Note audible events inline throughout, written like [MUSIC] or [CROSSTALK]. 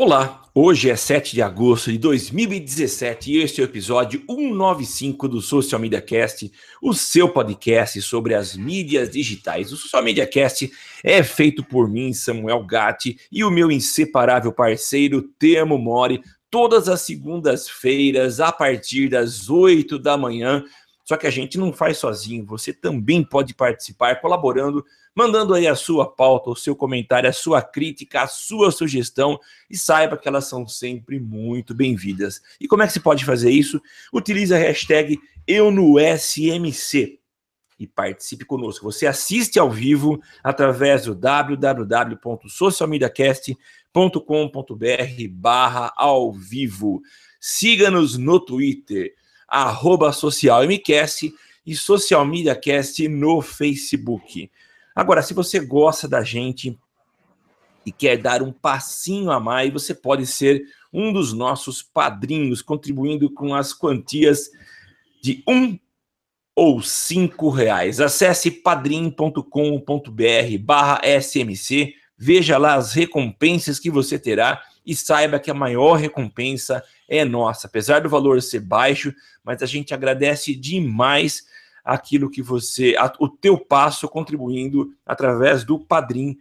Olá, hoje é 7 de agosto de 2017 e este é o episódio 195 do Social Media Cast, o seu podcast sobre as mídias digitais. O Social Media Cast é feito por mim, Samuel Gatti, e o meu inseparável parceiro Temo Mori, todas as segundas-feiras a partir das 8 da manhã. Só que a gente não faz sozinho, você também pode participar colaborando mandando aí a sua pauta, o seu comentário, a sua crítica, a sua sugestão e saiba que elas são sempre muito bem-vindas. E como é que se pode fazer isso? Utilize a hashtag EuNoSMC e participe conosco. Você assiste ao vivo através do www.socialmediacast.com.br barra ao vivo. Siga-nos no Twitter, arroba socialmcast e socialmediacast no Facebook. Agora, se você gosta da gente e quer dar um passinho a mais, você pode ser um dos nossos padrinhos, contribuindo com as quantias de um ou cinco reais. Acesse padrim.com.br barra SMC, veja lá as recompensas que você terá e saiba que a maior recompensa é nossa. Apesar do valor ser baixo, mas a gente agradece demais aquilo que você, a, o teu passo contribuindo através do padrim.com.br.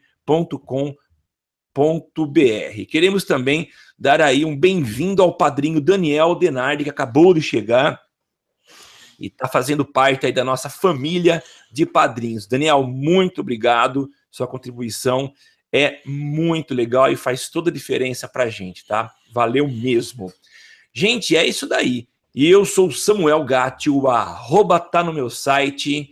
Queremos também dar aí um bem-vindo ao padrinho Daniel Denardi, que acabou de chegar e está fazendo parte aí da nossa família de padrinhos. Daniel, muito obrigado. Sua contribuição é muito legal e faz toda a diferença para a gente, tá? Valeu mesmo. Gente, é isso daí. E eu sou Samuel Gatti, o arroba tá no meu site.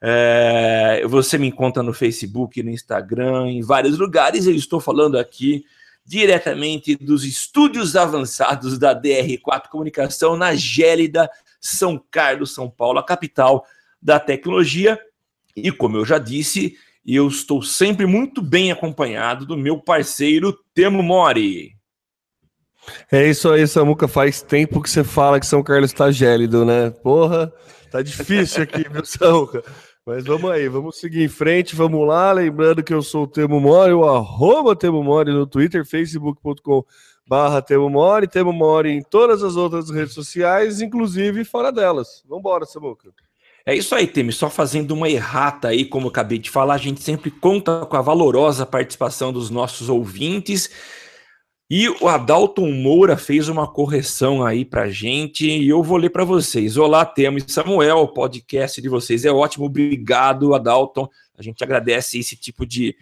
É, você me encontra no Facebook, no Instagram, em vários lugares. Eu estou falando aqui diretamente dos estúdios avançados da DR4 Comunicação na gélida São Carlos, São Paulo, a capital da tecnologia. E como eu já disse, eu estou sempre muito bem acompanhado do meu parceiro Temo Mori. É isso aí, Samuca. Faz tempo que você fala que São Carlos está gélido, né? Porra, tá difícil aqui, [LAUGHS] viu, Samuca? Mas vamos aí, vamos seguir em frente, vamos lá. Lembrando que eu sou o Temo Mori, o arroba Temo Mori no Twitter, facebook.com barra Temo Mori, Temo Mori em todas as outras redes sociais, inclusive fora delas. Vamos embora, Samuca. É isso aí, Temi. Só fazendo uma errata aí, como acabei de falar, a gente sempre conta com a valorosa participação dos nossos ouvintes. E o Adalton Moura fez uma correção aí pra gente e eu vou ler para vocês. Olá, Temo e Samuel, o podcast de vocês é ótimo, obrigado, Adalton. A gente agradece esse tipo de,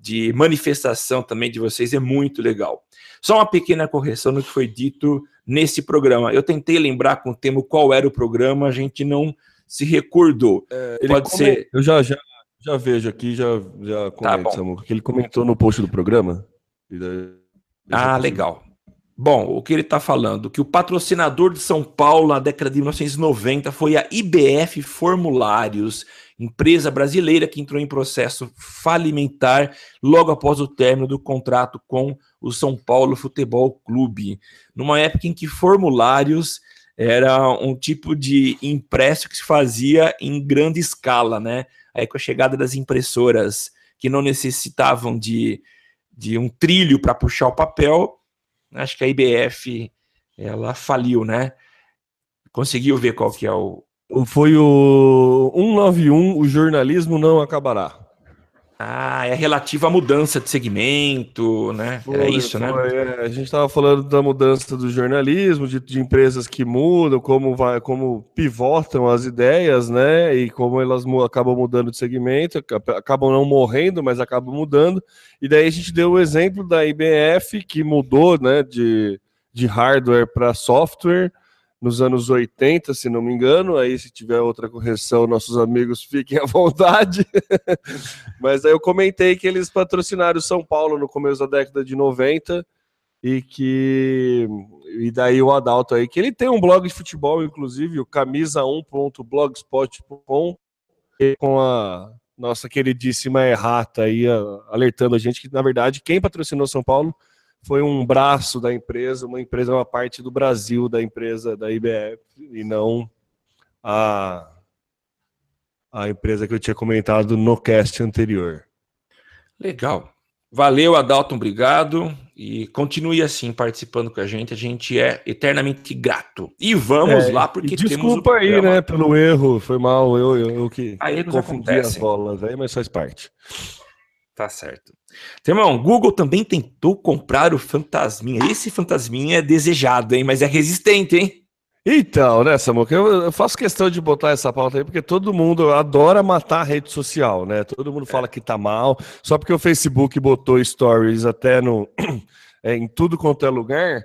de manifestação também de vocês, é muito legal. Só uma pequena correção no que foi dito nesse programa. Eu tentei lembrar com o Temo qual era o programa, a gente não se recordou. É, Pode come... ser. Eu já, já, já vejo aqui, já, já tá comento, tá Samuel, que ele comentou no post do programa. Daí... Ah, legal. Bom, o que ele está falando? Que o patrocinador de São Paulo na década de 1990 foi a IBF Formulários, empresa brasileira que entrou em processo falimentar logo após o término do contrato com o São Paulo Futebol Clube. Numa época em que formulários era um tipo de impresso que se fazia em grande escala, né? Aí com a chegada das impressoras que não necessitavam de de um trilho para puxar o papel, acho que a IBF ela faliu, né? Conseguiu ver qual que é o. Foi o 191, o jornalismo não acabará. Ah, é relativo à mudança de segmento, né? Foi, Era isso, né? foi, né? É, a gente estava falando da mudança do jornalismo, de, de, empresas que mudam, como vai, como pivotam as ideias, né? E como elas acabam mudando de segmento, acabam não morrendo, mas acabam mudando. E daí a gente deu o exemplo da IBF que mudou, né? De, de hardware para software nos anos 80, se não me engano. Aí, se tiver outra correção, nossos amigos fiquem à vontade. [LAUGHS] Mas aí eu comentei que eles patrocinaram São Paulo no começo da década de 90 e que e daí o Adalto aí que ele tem um blog de futebol inclusive o camisa1.blogspot.com com a nossa queridíssima errata aí alertando a gente que na verdade quem patrocinou São Paulo foi um braço da empresa, uma empresa, uma parte do Brasil da empresa da IBF e não a, a empresa que eu tinha comentado no cast anterior. Legal. Valeu, Adalton, obrigado. E continue assim participando com a gente, a gente é eternamente grato. E vamos é, lá, porque desculpa temos. aí, né, pelo erro, foi mal, eu, eu, eu que aí confundi as bolas aí, mas faz parte. Tá certo. Irmão, Google também tentou comprar o Fantasminha. Esse Fantasminha é desejado, hein? Mas é resistente, hein? Então, né, Samuca, eu faço questão de botar essa pauta aí, porque todo mundo adora matar a rede social, né? Todo mundo fala que tá mal, só porque o Facebook botou stories até no, [CLEARS THROAT] é, em tudo quanto é lugar,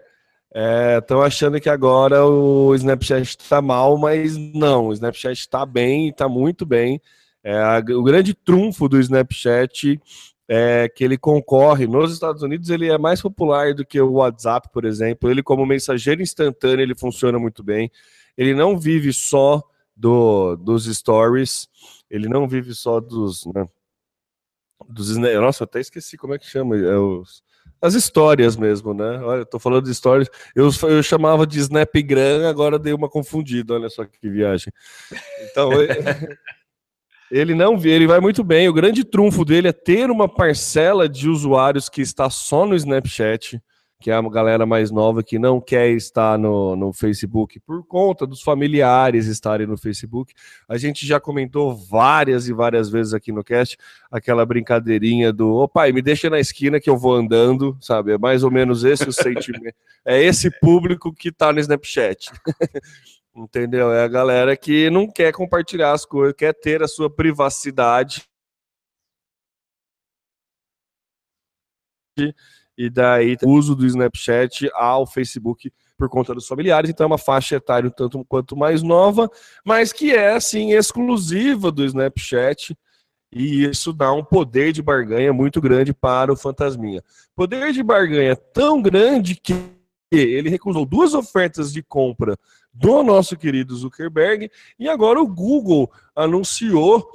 estão é, achando que agora o Snapchat tá mal, mas não, o Snapchat tá bem, tá muito bem. É, a, o grande trunfo do Snapchat é que ele concorre. Nos Estados Unidos, ele é mais popular do que o WhatsApp, por exemplo. Ele, como mensageiro instantâneo, ele funciona muito bem. Ele não vive só do, dos stories, ele não vive só dos. Né, dos Nossa, até esqueci como é que chama. É os, as histórias mesmo, né? Olha, eu tô falando de histórias. Eu, eu chamava de Snapgram, agora dei uma confundida. Olha só que viagem. Então. [LAUGHS] Ele não ele vai muito bem. O grande trunfo dele é ter uma parcela de usuários que está só no Snapchat, que é a galera mais nova que não quer estar no, no Facebook por conta dos familiares estarem no Facebook. A gente já comentou várias e várias vezes aqui no cast aquela brincadeirinha do ô pai, me deixa na esquina que eu vou andando, sabe? É mais ou menos esse o sentimento. [LAUGHS] É esse público que está no Snapchat. [LAUGHS] Entendeu? É a galera que não quer compartilhar as coisas, quer ter a sua privacidade. E daí o uso do Snapchat ao Facebook por conta dos familiares, então é uma faixa etária um tanto quanto mais nova, mas que é assim exclusiva do Snapchat. E isso dá um poder de barganha muito grande para o Fantasminha. Poder de barganha tão grande que ele recusou duas ofertas de compra do nosso querido Zuckerberg, e agora o Google anunciou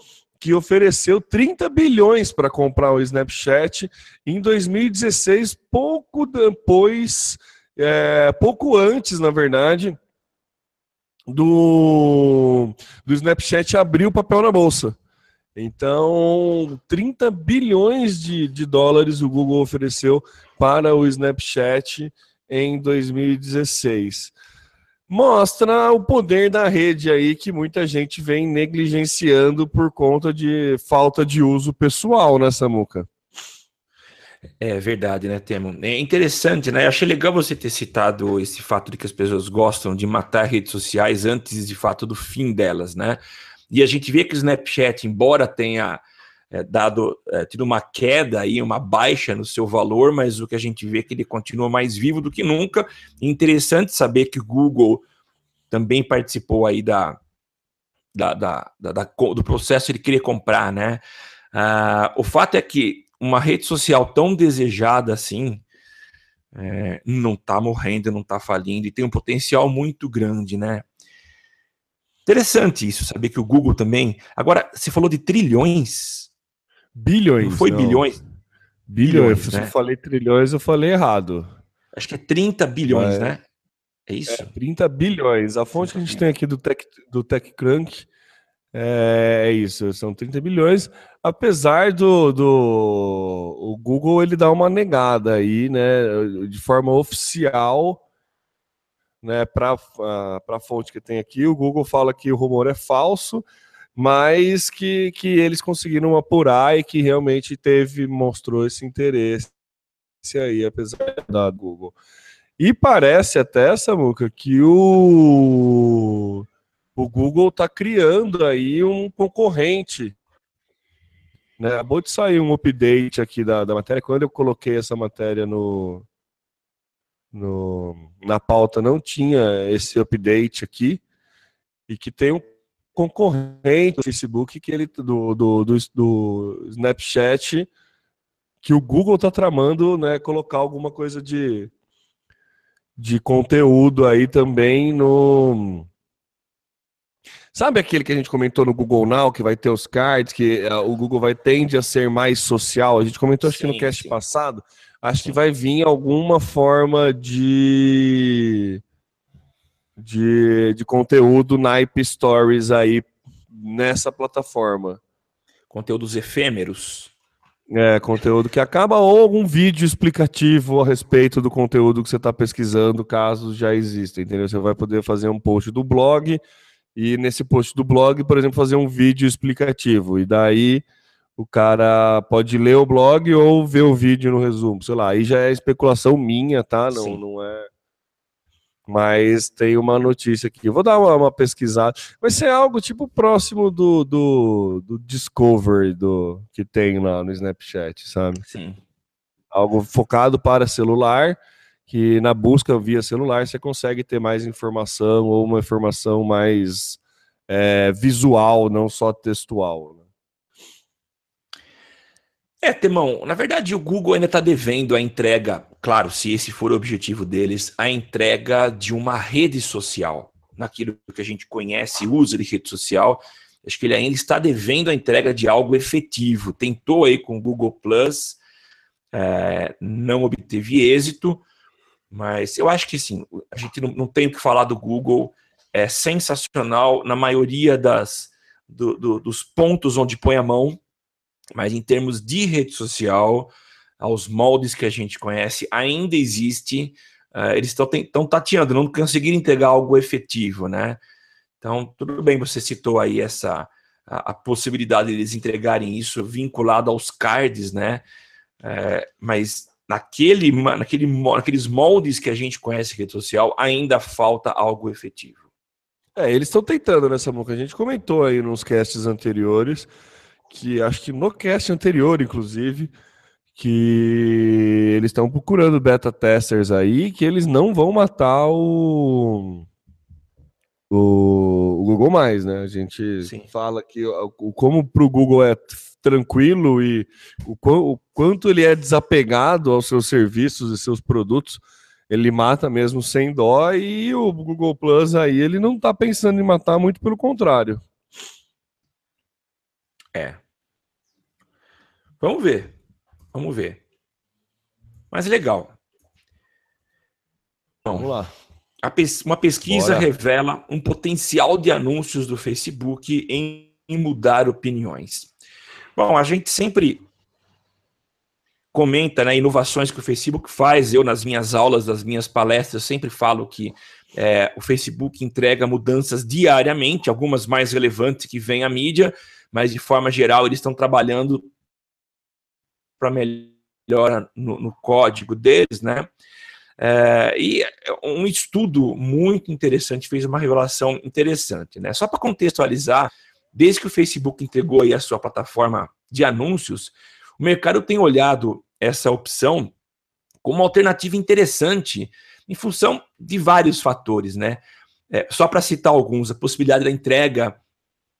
que ofereceu 30 bilhões para comprar o Snapchat em 2016, pouco depois, é, pouco antes, na verdade, do, do Snapchat abrir o papel na bolsa. Então, 30 bilhões de, de dólares o Google ofereceu para o Snapchat em 2016 mostra o poder da rede aí que muita gente vem negligenciando por conta de falta de uso pessoal, né, Samuca? É verdade, né, Temo? É interessante, né? Eu achei legal você ter citado esse fato de que as pessoas gostam de matar redes sociais antes de fato do fim delas, né? E a gente vê que o Snapchat, embora tenha é, dado é, tido uma queda aí, uma baixa no seu valor, mas o que a gente vê é que ele continua mais vivo do que nunca. Interessante saber que o Google também participou aí da, da, da, da, do processo de querer comprar, né? Ah, o fato é que uma rede social tão desejada assim é, não está morrendo, não está falindo e tem um potencial muito grande, né? Interessante isso, saber que o Google também. Agora, você falou de trilhões. Bilhões. Não foi não. bilhões? Bilhões. bilhões Se né? eu falei trilhões, eu falei errado. Acho que é 30 bilhões, é. né? É isso? É, 30 bilhões. A fonte que a gente tem aqui do, Tech, do TechCrunch é, é isso, são 30 bilhões. Apesar do, do o Google ele dá uma negada aí, né, de forma oficial, né, para a fonte que tem aqui, o Google fala que o rumor é falso mas que, que eles conseguiram apurar e que realmente teve, mostrou esse interesse aí, apesar da Google. E parece até, Samuca, que o, o Google está criando aí um concorrente. Né? Acabou de sair um update aqui da, da matéria. Quando eu coloquei essa matéria no, no, na pauta, não tinha esse update aqui. E que tem um concorrente do Facebook que ele do, do, do, do Snapchat que o Google está tramando, né, colocar alguma coisa de de conteúdo aí também no Sabe aquele que a gente comentou no Google Now, que vai ter os cards, que uh, o Google vai tende a ser mais social? A gente comentou sim, acho que no cast sim. passado. Acho sim. que vai vir alguma forma de de, de conteúdo na IP Stories aí nessa plataforma. Conteúdos efêmeros. É, conteúdo que acaba ou algum vídeo explicativo a respeito do conteúdo que você está pesquisando, caso já exista, entendeu? Você vai poder fazer um post do blog e nesse post do blog, por exemplo, fazer um vídeo explicativo. E daí o cara pode ler o blog ou ver o vídeo no resumo, sei lá. Aí já é especulação minha, tá? Não, não é mas tem uma notícia aqui. Eu vou dar uma, uma, pesquisada. Vai ser algo tipo próximo do, do, do Discovery do, que tem lá no Snapchat, sabe? Sim. Algo focado para celular, que na busca via celular você consegue ter mais informação ou uma informação mais é, visual, não só textual. Né? É, Temão, na verdade o Google ainda está devendo a entrega claro, se esse for o objetivo deles, a entrega de uma rede social, naquilo que a gente conhece e usa de rede social. Acho que ele ainda está devendo a entrega de algo efetivo. Tentou aí com o Google Plus, é, não obteve êxito, mas eu acho que sim, a gente não, não tem o que falar do Google, é sensacional na maioria das, do, do, dos pontos onde põe a mão, mas em termos de rede social, aos moldes que a gente conhece, ainda existe. Uh, eles estão tateando, não conseguiram entregar algo efetivo, né? Então, tudo bem, você citou aí essa a, a possibilidade de eles entregarem isso vinculado aos cards, né? É, mas naquele, naquele, naqueles moldes que a gente conhece rede social, ainda falta algo efetivo. É, eles estão tentando nessa né, que a gente comentou aí nos casts anteriores, que acho que no cast anterior, inclusive, que eles estão procurando beta testers aí, que eles não vão matar o, o, o Google mais, né? A gente Sim. fala que o, como para o Google é tranquilo e o, o quanto ele é desapegado aos seus serviços e seus produtos, ele mata mesmo sem dó e o Google Plus aí ele não está pensando em matar, muito pelo contrário. É. Vamos ver. Vamos ver. Mas legal. Bom, Vamos lá. Pes uma pesquisa Bora. revela um potencial de anúncios do Facebook em, em mudar opiniões. Bom, a gente sempre comenta né, inovações que o Facebook faz. Eu, nas minhas aulas, das minhas palestras, sempre falo que é, o Facebook entrega mudanças diariamente, algumas mais relevantes que vêm à mídia, mas de forma geral eles estão trabalhando para melhora no, no, código deles, né? É, e um estudo muito interessante fez uma revelação interessante, né? Só para contextualizar, desde que o Facebook entregou aí a sua plataforma de anúncios, o mercado tem olhado essa opção como uma alternativa interessante em função de vários fatores, né? É, só para citar alguns, a possibilidade da entrega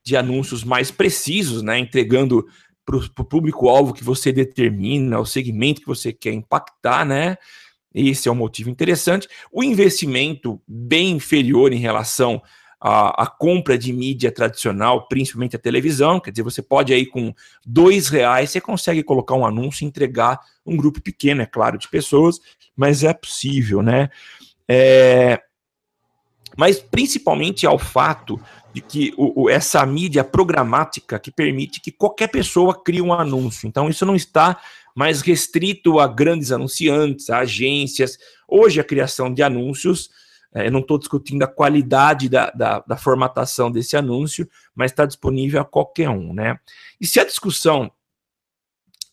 de anúncios mais precisos, né? Entregando para o público-alvo que você determina, o segmento que você quer impactar, né? Esse é um motivo interessante. O investimento bem inferior em relação à, à, compra de mídia tradicional, principalmente a televisão. Quer dizer, você pode aí com dois reais você consegue colocar um anúncio e entregar um grupo pequeno, é claro, de pessoas, mas é possível, né? É, mas principalmente ao fato de que o, o, essa mídia programática que permite que qualquer pessoa crie um anúncio. Então, isso não está mais restrito a grandes anunciantes, a agências. Hoje, a criação de anúncios, é, eu não estou discutindo a qualidade da, da, da formatação desse anúncio, mas está disponível a qualquer um. Né? E se a discussão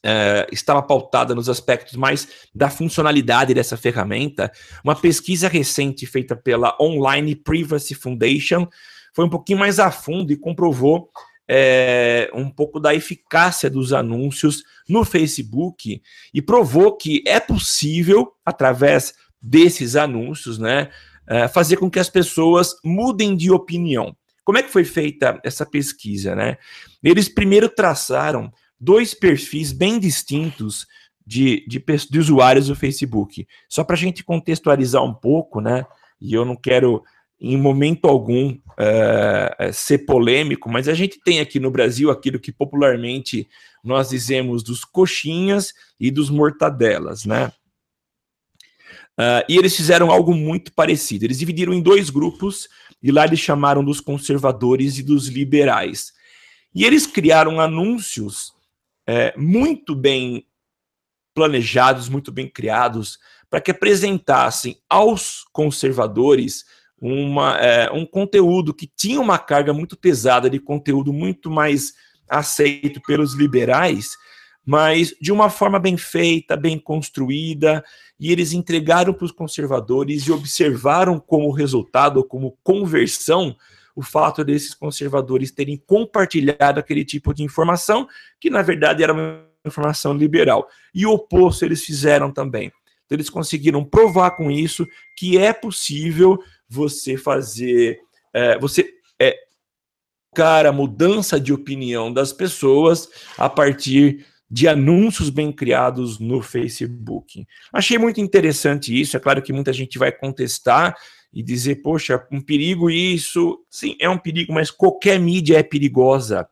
Uh, estava pautada nos aspectos mais da funcionalidade dessa ferramenta. Uma pesquisa recente feita pela Online Privacy Foundation foi um pouquinho mais a fundo e comprovou é, um pouco da eficácia dos anúncios no Facebook e provou que é possível, através desses anúncios, né, é, fazer com que as pessoas mudem de opinião. Como é que foi feita essa pesquisa? Né? Eles primeiro traçaram dois perfis bem distintos de, de, de usuários do Facebook. Só para a gente contextualizar um pouco, né? E eu não quero, em momento algum, é, ser polêmico, mas a gente tem aqui no Brasil aquilo que popularmente nós dizemos dos coxinhas e dos mortadelas, né? Uh, e eles fizeram algo muito parecido. Eles dividiram em dois grupos e lá eles chamaram dos conservadores e dos liberais. E eles criaram anúncios é, muito bem planejados, muito bem criados, para que apresentassem aos conservadores uma, é, um conteúdo que tinha uma carga muito pesada de conteúdo muito mais aceito pelos liberais, mas de uma forma bem feita, bem construída, e eles entregaram para os conservadores e observaram como resultado, como conversão, o fato desses conservadores terem compartilhado aquele tipo de informação, que na verdade era uma informação liberal. E o oposto eles fizeram também. Então, eles conseguiram provar com isso que é possível você fazer, é, você é, cara, mudança de opinião das pessoas a partir de anúncios bem criados no Facebook. Achei muito interessante isso. É claro que muita gente vai contestar e dizer, poxa, um perigo isso. Sim, é um perigo, mas qualquer mídia é perigosa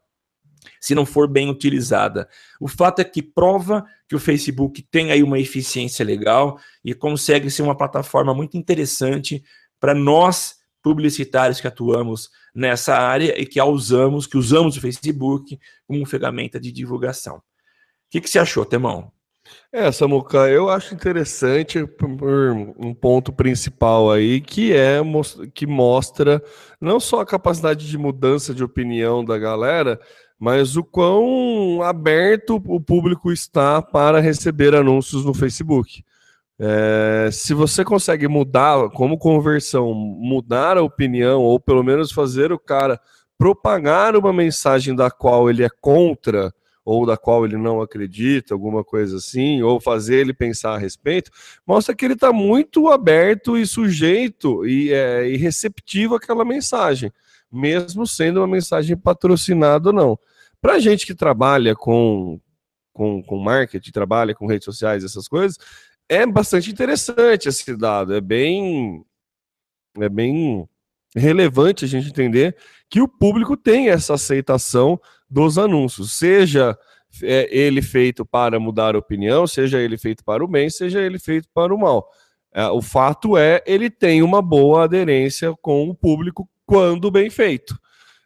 se não for bem utilizada. O fato é que prova que o Facebook tem aí uma eficiência legal e consegue ser uma plataforma muito interessante para nós publicitários que atuamos nessa área e que a usamos, que usamos o Facebook como ferramenta de divulgação. O que, que você achou, Temão? É, Samuca, eu acho interessante por um ponto principal aí, que é que mostra não só a capacidade de mudança de opinião da galera, mas o quão aberto o público está para receber anúncios no Facebook. É, se você consegue mudar, como conversão, mudar a opinião, ou pelo menos fazer o cara propagar uma mensagem da qual ele é contra, ou da qual ele não acredita, alguma coisa assim, ou fazer ele pensar a respeito, mostra que ele está muito aberto e sujeito e, é, e receptivo àquela mensagem, mesmo sendo uma mensagem patrocinada ou não. Para gente que trabalha com, com, com marketing, trabalha com redes sociais, essas coisas, é bastante interessante esse dado, é bem, é bem relevante a gente entender que o público tem essa aceitação dos anúncios, seja é, ele feito para mudar opinião, seja ele feito para o bem, seja ele feito para o mal. É, o fato é, ele tem uma boa aderência com o público quando bem feito.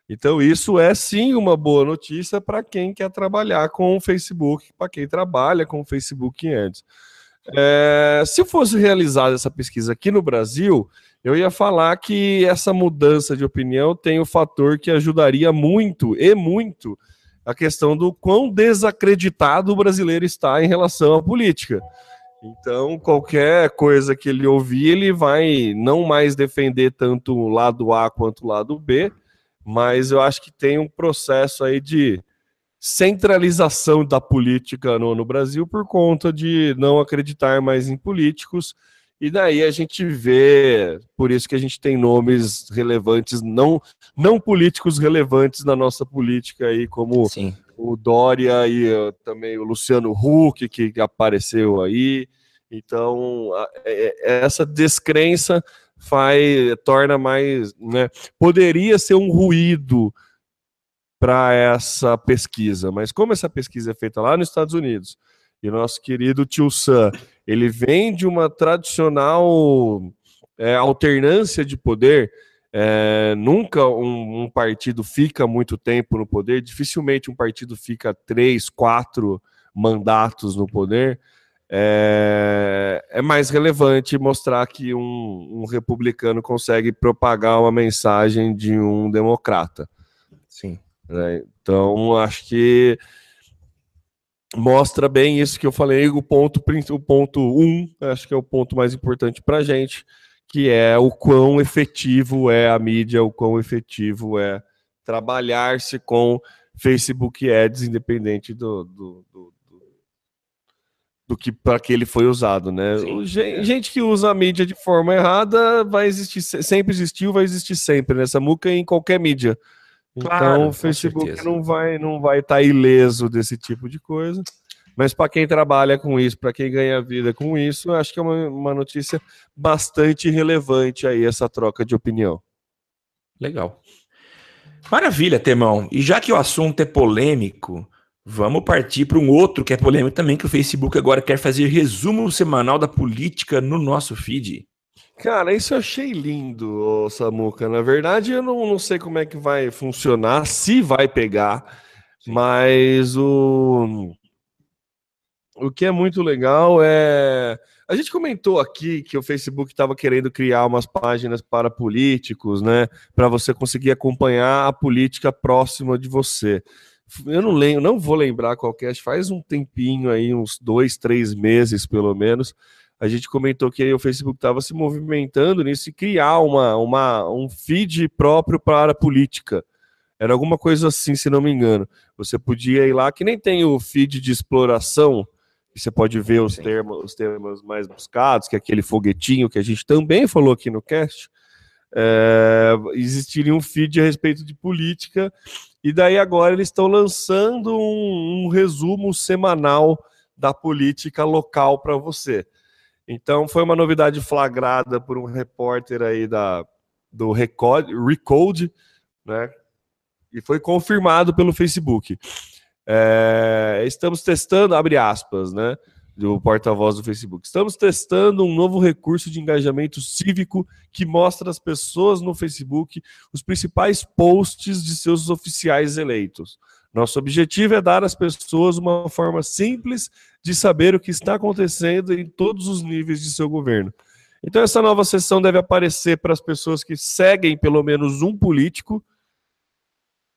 Então, isso é sim uma boa notícia para quem quer trabalhar com o Facebook, para quem trabalha com o Facebook Ads. É, se fosse realizada essa pesquisa aqui no Brasil, eu ia falar que essa mudança de opinião tem o fator que ajudaria muito e muito a questão do quão desacreditado o brasileiro está em relação à política. Então, qualquer coisa que ele ouvir, ele vai não mais defender tanto o lado A quanto o lado B, mas eu acho que tem um processo aí de centralização da política no, no Brasil por conta de não acreditar mais em políticos e daí a gente vê, por isso que a gente tem nomes relevantes, não, não políticos relevantes na nossa política aí, como Sim. o Dória e uh, também o Luciano Huck, que, apareceu aí. Então, é, é, essa descrença faz, torna mais. Né, poderia ser um ruído para essa pesquisa, mas como essa pesquisa é feita lá nos Estados Unidos, e nosso querido tio Sam ele vem de uma tradicional é, alternância de poder. É, nunca um, um, partido fica muito tempo no poder, dificilmente um partido fica três, quatro mandatos no poder. É, é mais relevante mostrar que um, um, republicano consegue propagar uma mensagem de um democrata. Sim. É, então, acho que mostra bem isso que eu falei, o ponto, o ponto um, acho que é o ponto mais importante para a gente, que é o quão efetivo é a mídia, o quão efetivo é trabalhar-se com Facebook Ads, independente do, do, do, do que para que ele foi usado, né? Sim, gente, é. gente, que usa a mídia de forma errada vai existir, sempre existiu, vai existir sempre nessa muca em qualquer mídia. Claro, então o Facebook não vai não vai estar tá ileso desse tipo de coisa. Mas para quem trabalha com isso, para quem ganha vida com isso, acho que é uma, uma notícia bastante relevante aí essa troca de opinião. Legal. Maravilha, Temão. E já que o assunto é polêmico, vamos partir para um outro que é polêmico também, que o Facebook agora quer fazer resumo semanal da política no nosso feed. Cara, isso eu achei lindo, Samuca. Na verdade, eu não, não sei como é que vai funcionar, se vai pegar. Mas o o que é muito legal é a gente comentou aqui que o Facebook estava querendo criar umas páginas para políticos, né? Para você conseguir acompanhar a política próxima de você. Eu não lembro, não vou lembrar qual é, faz um tempinho aí, uns dois, três meses pelo menos. A gente comentou que o Facebook estava se movimentando nisso e criar uma, uma, um feed próprio para a política. Era alguma coisa assim, se não me engano. Você podia ir lá, que nem tem o feed de exploração, e você pode ver os termos, os termos mais buscados, que é aquele foguetinho que a gente também falou aqui no cast. É, existiria um feed a respeito de política, e daí agora eles estão lançando um, um resumo semanal da política local para você. Então foi uma novidade flagrada por um repórter aí da, do Recode, Recode, né? E foi confirmado pelo Facebook. É, estamos testando, abre aspas, né? Do porta-voz do Facebook. Estamos testando um novo recurso de engajamento cívico que mostra às pessoas no Facebook os principais posts de seus oficiais eleitos. Nosso objetivo é dar às pessoas uma forma simples de saber o que está acontecendo em todos os níveis de seu governo. Então, essa nova sessão deve aparecer para as pessoas que seguem pelo menos um político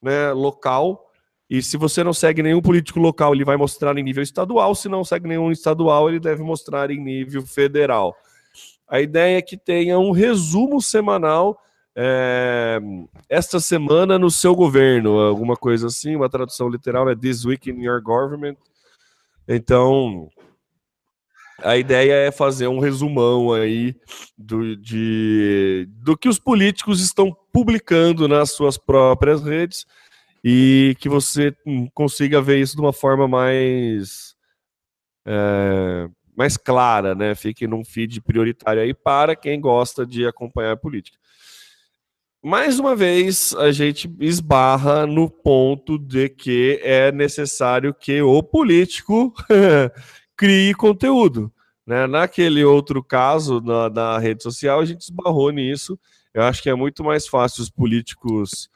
né, local e se você não segue nenhum político local, ele vai mostrar em nível estadual. Se não segue nenhum estadual, ele deve mostrar em nível federal. A ideia é que tenha um resumo semanal é, esta semana no seu governo, alguma coisa assim, uma tradução literal é? This Week in Your Government. Então, a ideia é fazer um resumão aí do, de, do que os políticos estão publicando nas suas próprias redes e que você hum, consiga ver isso de uma forma mais é, mais clara, né? Fique num feed prioritário aí para quem gosta de acompanhar a política. Mais uma vez, a gente esbarra no ponto de que é necessário que o político [LAUGHS] crie conteúdo. Né? Naquele outro caso, na, na rede social, a gente esbarrou nisso. Eu acho que é muito mais fácil os políticos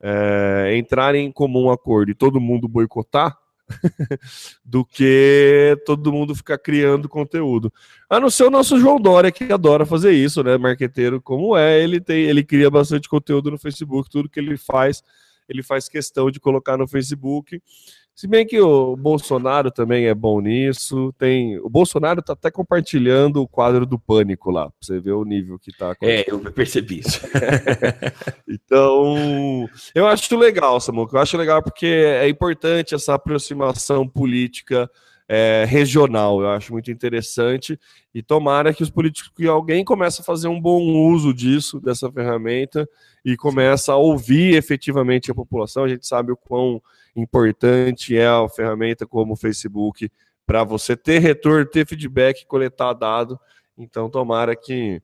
é, entrarem em comum acordo e todo mundo boicotar [LAUGHS] do que todo mundo ficar criando conteúdo. A não ser o nosso João Dória, que adora fazer isso, né? Marqueteiro como é, ele tem, ele cria bastante conteúdo no Facebook, tudo que ele faz, ele faz questão de colocar no Facebook. Se bem que o Bolsonaro também é bom nisso, tem o Bolsonaro está até compartilhando o quadro do pânico lá, para você ver o nível que está. É, eu percebi isso. [LAUGHS] então, eu acho legal, Samuca, eu acho legal porque é importante essa aproximação política é, regional, eu acho muito interessante e tomara que os políticos, que alguém comece a fazer um bom uso disso, dessa ferramenta e comece a ouvir efetivamente a população, a gente sabe o quão importante é a ferramenta como o Facebook para você ter retorno, ter feedback, coletar dado. Então, tomara que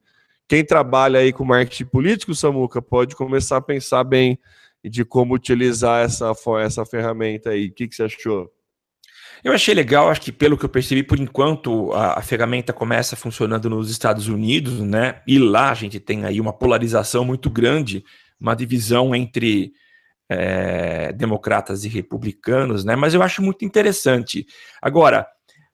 quem trabalha aí com marketing político, Samuca, pode começar a pensar bem de como utilizar essa, essa ferramenta aí. O que, que você achou? Eu achei legal, acho que pelo que eu percebi, por enquanto a, a, ferramenta começa funcionando nos Estados Unidos, né? E lá a gente tem aí uma polarização muito grande, uma divisão entre é, democratas e republicanos, né? Mas eu acho muito interessante. Agora,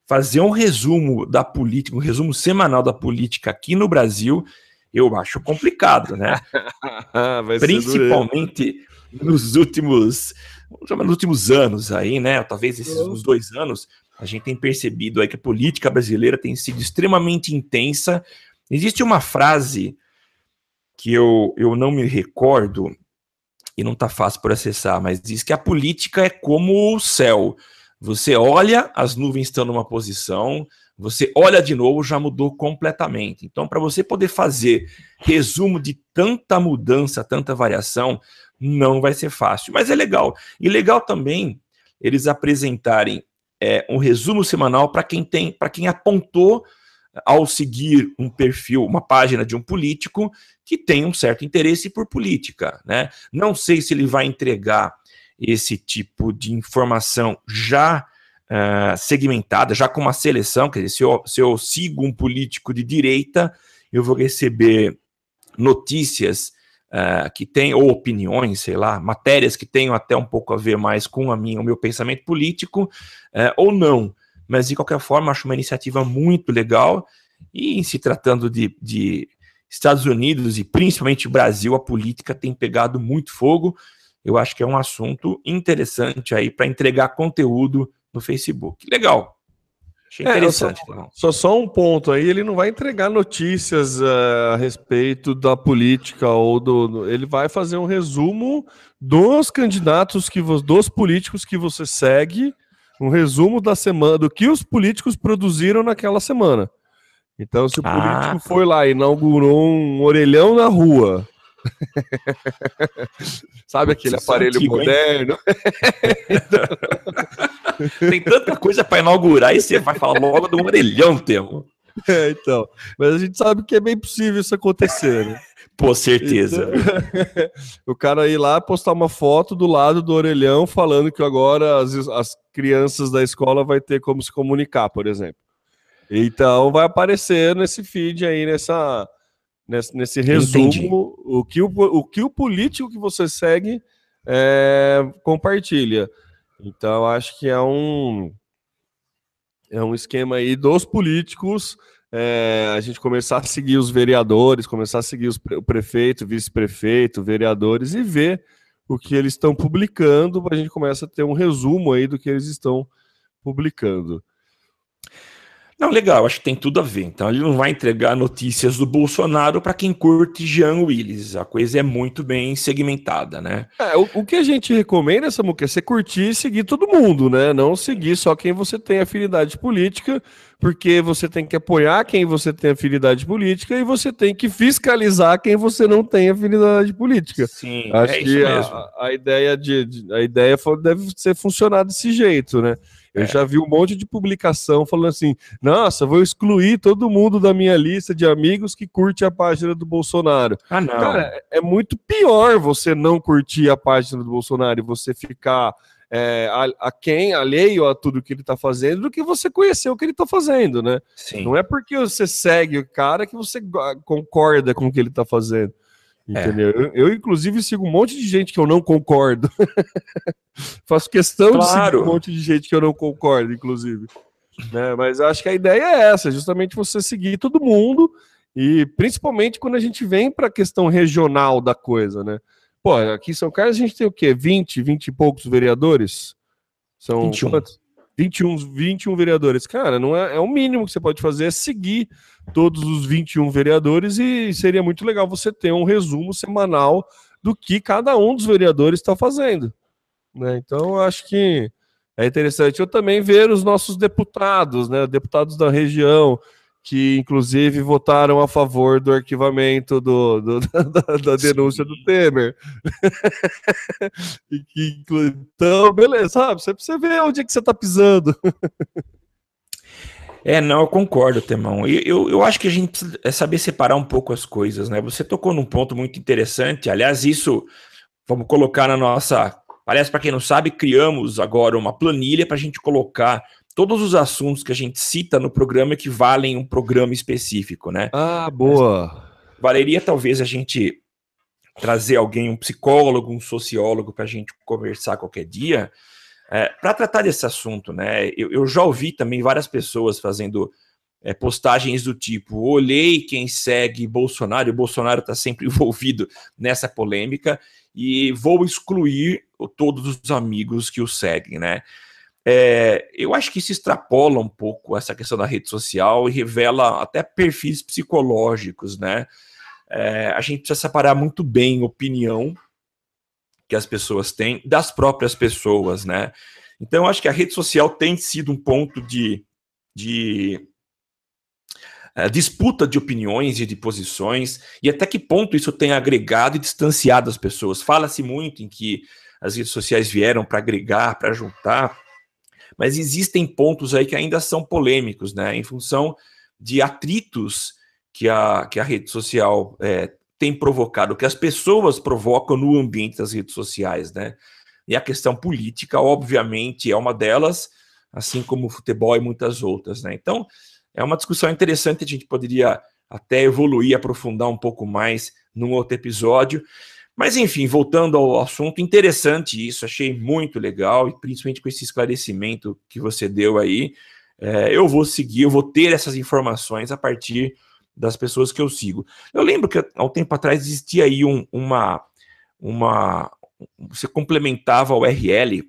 fazer um resumo da política, um resumo semanal da política aqui no Brasil, eu acho complicado, né? [LAUGHS] Principalmente nos últimos, vamos chamar, nos últimos anos aí, né? Talvez esses uns dois anos, a gente tem percebido aí que a política brasileira tem sido extremamente intensa. Existe uma frase que eu, eu não me recordo, e não está fácil por acessar, mas diz que a política é como o céu. Você olha, as nuvens estão numa posição, você olha de novo, já mudou completamente. Então, para você poder fazer resumo de tanta mudança, tanta variação, não vai ser fácil. Mas é legal. E legal também eles apresentarem é, um resumo semanal para quem tem, para quem apontou ao seguir um perfil, uma página de um político que tem um certo interesse por política, né? Não sei se ele vai entregar esse tipo de informação já uh, segmentada, já com uma seleção, quer dizer, se eu, se eu sigo um político de direita, eu vou receber notícias uh, que tem, ou opiniões, sei lá, matérias que tenham até um pouco a ver mais com a minha, o meu pensamento político, uh, ou não. Mas, de qualquer forma, acho uma iniciativa muito legal, e em se tratando de, de Estados Unidos e principalmente Brasil, a política tem pegado muito fogo. Eu acho que é um assunto interessante aí para entregar conteúdo no Facebook. Legal. Achei interessante. É, só, só, só, um ponto aí, ele não vai entregar notícias uh, a respeito da política ou do, do, Ele vai fazer um resumo dos candidatos que dos políticos que você segue, um resumo da semana, do que os políticos produziram naquela semana. Então, se o ah, político ah, foi lá e inaugurou um orelhão na rua. [LAUGHS] Sabe aquele Isso é aparelho antigo, moderno? [LAUGHS] Tem tanta coisa para inaugurar e você vai falar logo do orelhão, Temo. É, então. Mas a gente sabe que é bem possível isso acontecer, né? Pô, certeza. Então, [LAUGHS] o cara ir lá postar uma foto do lado do orelhão falando que agora as, as crianças da escola vai ter como se comunicar, por exemplo. Então vai aparecer nesse feed aí, nessa, nesse, nesse resumo, o que o, o que o político que você segue é, compartilha. Então acho que é um é um esquema aí dos políticos. É, a gente começar a seguir os vereadores, começar a seguir os, o prefeito, vice-prefeito, vereadores e ver o que eles estão publicando, a gente começa a ter um resumo aí do que eles estão publicando. Não, legal, acho que tem tudo a ver. Então ele não vai entregar notícias do Bolsonaro para quem curte Jean Willis. A coisa é muito bem segmentada, né? É, o, o, que a gente recomenda, Samuca, é você curtir e seguir todo mundo, né? Não seguir só quem você tem afinidade política, porque você tem que apoiar quem você tem afinidade política e você tem que fiscalizar quem você não tem afinidade política. Sim, acho é que a, a, ideia de, a ideia deve ser funcionar desse jeito, né? Eu é. já vi um monte de publicação falando assim: nossa, vou excluir todo mundo da minha lista de amigos que curte a página do Bolsonaro. Ah, não. Cara, é muito pior você não curtir a página do Bolsonaro e você ficar é, a, a, quem, alheio a tudo que ele está fazendo, do que você conhecer o que ele está fazendo, né? Sim. Não é porque você segue o cara que você concorda com o que ele está fazendo. É. Entendeu? É. Eu, eu, inclusive, sigo um monte de gente que eu não concordo. [LAUGHS] Faço questão claro. de seguir um monte de gente que eu não concordo, inclusive. Né? Mas acho que a ideia é essa, justamente você seguir todo mundo, e principalmente quando a gente vem para a questão regional da coisa, né? Pô, aqui em São Carlos a gente tem o quê? 20, 20 e poucos vereadores? São 21. Quantos? 21, 21 vereadores. Cara, não é, é o mínimo que você pode fazer é seguir todos os 21 vereadores e seria muito legal você ter um resumo semanal do que cada um dos vereadores está fazendo. Né? Então, acho que é interessante eu também ver os nossos deputados, né? Deputados da região, que inclusive votaram a favor do arquivamento do, do [LAUGHS] da, da, denúncia Sim. do Temer. [LAUGHS] que, então, beleza, sabe? Você precisa ver onde é que você está pisando. [LAUGHS] É, não, eu concordo, Temão. Eu, eu, eu, acho que a gente precisa é saber separar um pouco as coisas, né? Você tocou num ponto muito interessante. Aliás, isso vamos colocar na nossa. Parece, para quem não sabe, criamos agora uma planilha para a gente colocar todos os assuntos que a gente cita no programa que valem um programa específico, né? Ah, boa. Mas valeria talvez a gente trazer alguém, um psicólogo, um sociólogo, para a gente conversar qualquer dia, é, para tratar desse assunto, né? Eu, eu, já ouvi também várias pessoas fazendo é, postagens do tipo: olhei quem segue Bolsonaro, e o Bolsonaro está sempre [LAUGHS] envolvido nessa polêmica, e vou excluir todos os amigos que o seguem, né? É, eu acho que isso extrapola um pouco essa questão da rede social e revela até perfis psicológicos, né? É, a gente precisa separar muito bem opinião que as pessoas têm das próprias pessoas, né? Então, acho que a rede social tem sido um ponto de, de é, disputa de opiniões e de posições, e até que ponto isso tem agregado e distanciado as pessoas. Fala-se muito em que as redes sociais vieram para agregar, para juntar, mas existem pontos aí que ainda são polêmicos, né? Em função de atritos que a, que a rede social é, tem provocado, que as pessoas provocam no ambiente das redes sociais, né? E a questão política, obviamente, é uma delas, assim como o futebol e muitas outras, né? Então, é uma discussão interessante, a gente poderia até evoluir, aprofundar um pouco mais num outro episódio. Mas enfim, voltando ao assunto, interessante isso, achei muito legal, e principalmente com esse esclarecimento que você deu aí. É, eu vou seguir, eu vou ter essas informações a partir das pessoas que eu sigo. Eu lembro que há um tempo atrás existia aí um, uma, uma. Você complementava o URL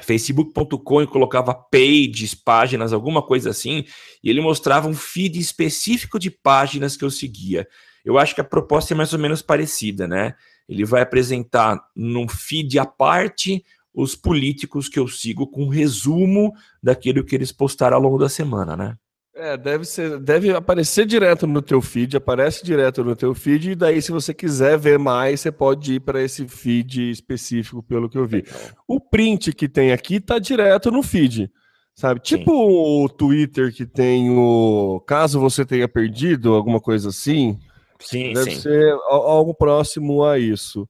facebook.com e colocava pages, páginas, alguma coisa assim, e ele mostrava um feed específico de páginas que eu seguia. Eu acho que a proposta é mais ou menos parecida, né? Ele vai apresentar num feed à parte os políticos que eu sigo com um resumo daquilo que eles postaram ao longo da semana, né? É, deve ser, deve aparecer direto no teu feed, aparece direto no teu feed, e daí, se você quiser ver mais, você pode ir para esse feed específico, pelo que eu vi. O print que tem aqui tá direto no feed, sabe? Sim. Tipo o Twitter que tem o. Caso você tenha perdido, alguma coisa assim. Sim, deve sim. ser algo próximo a isso.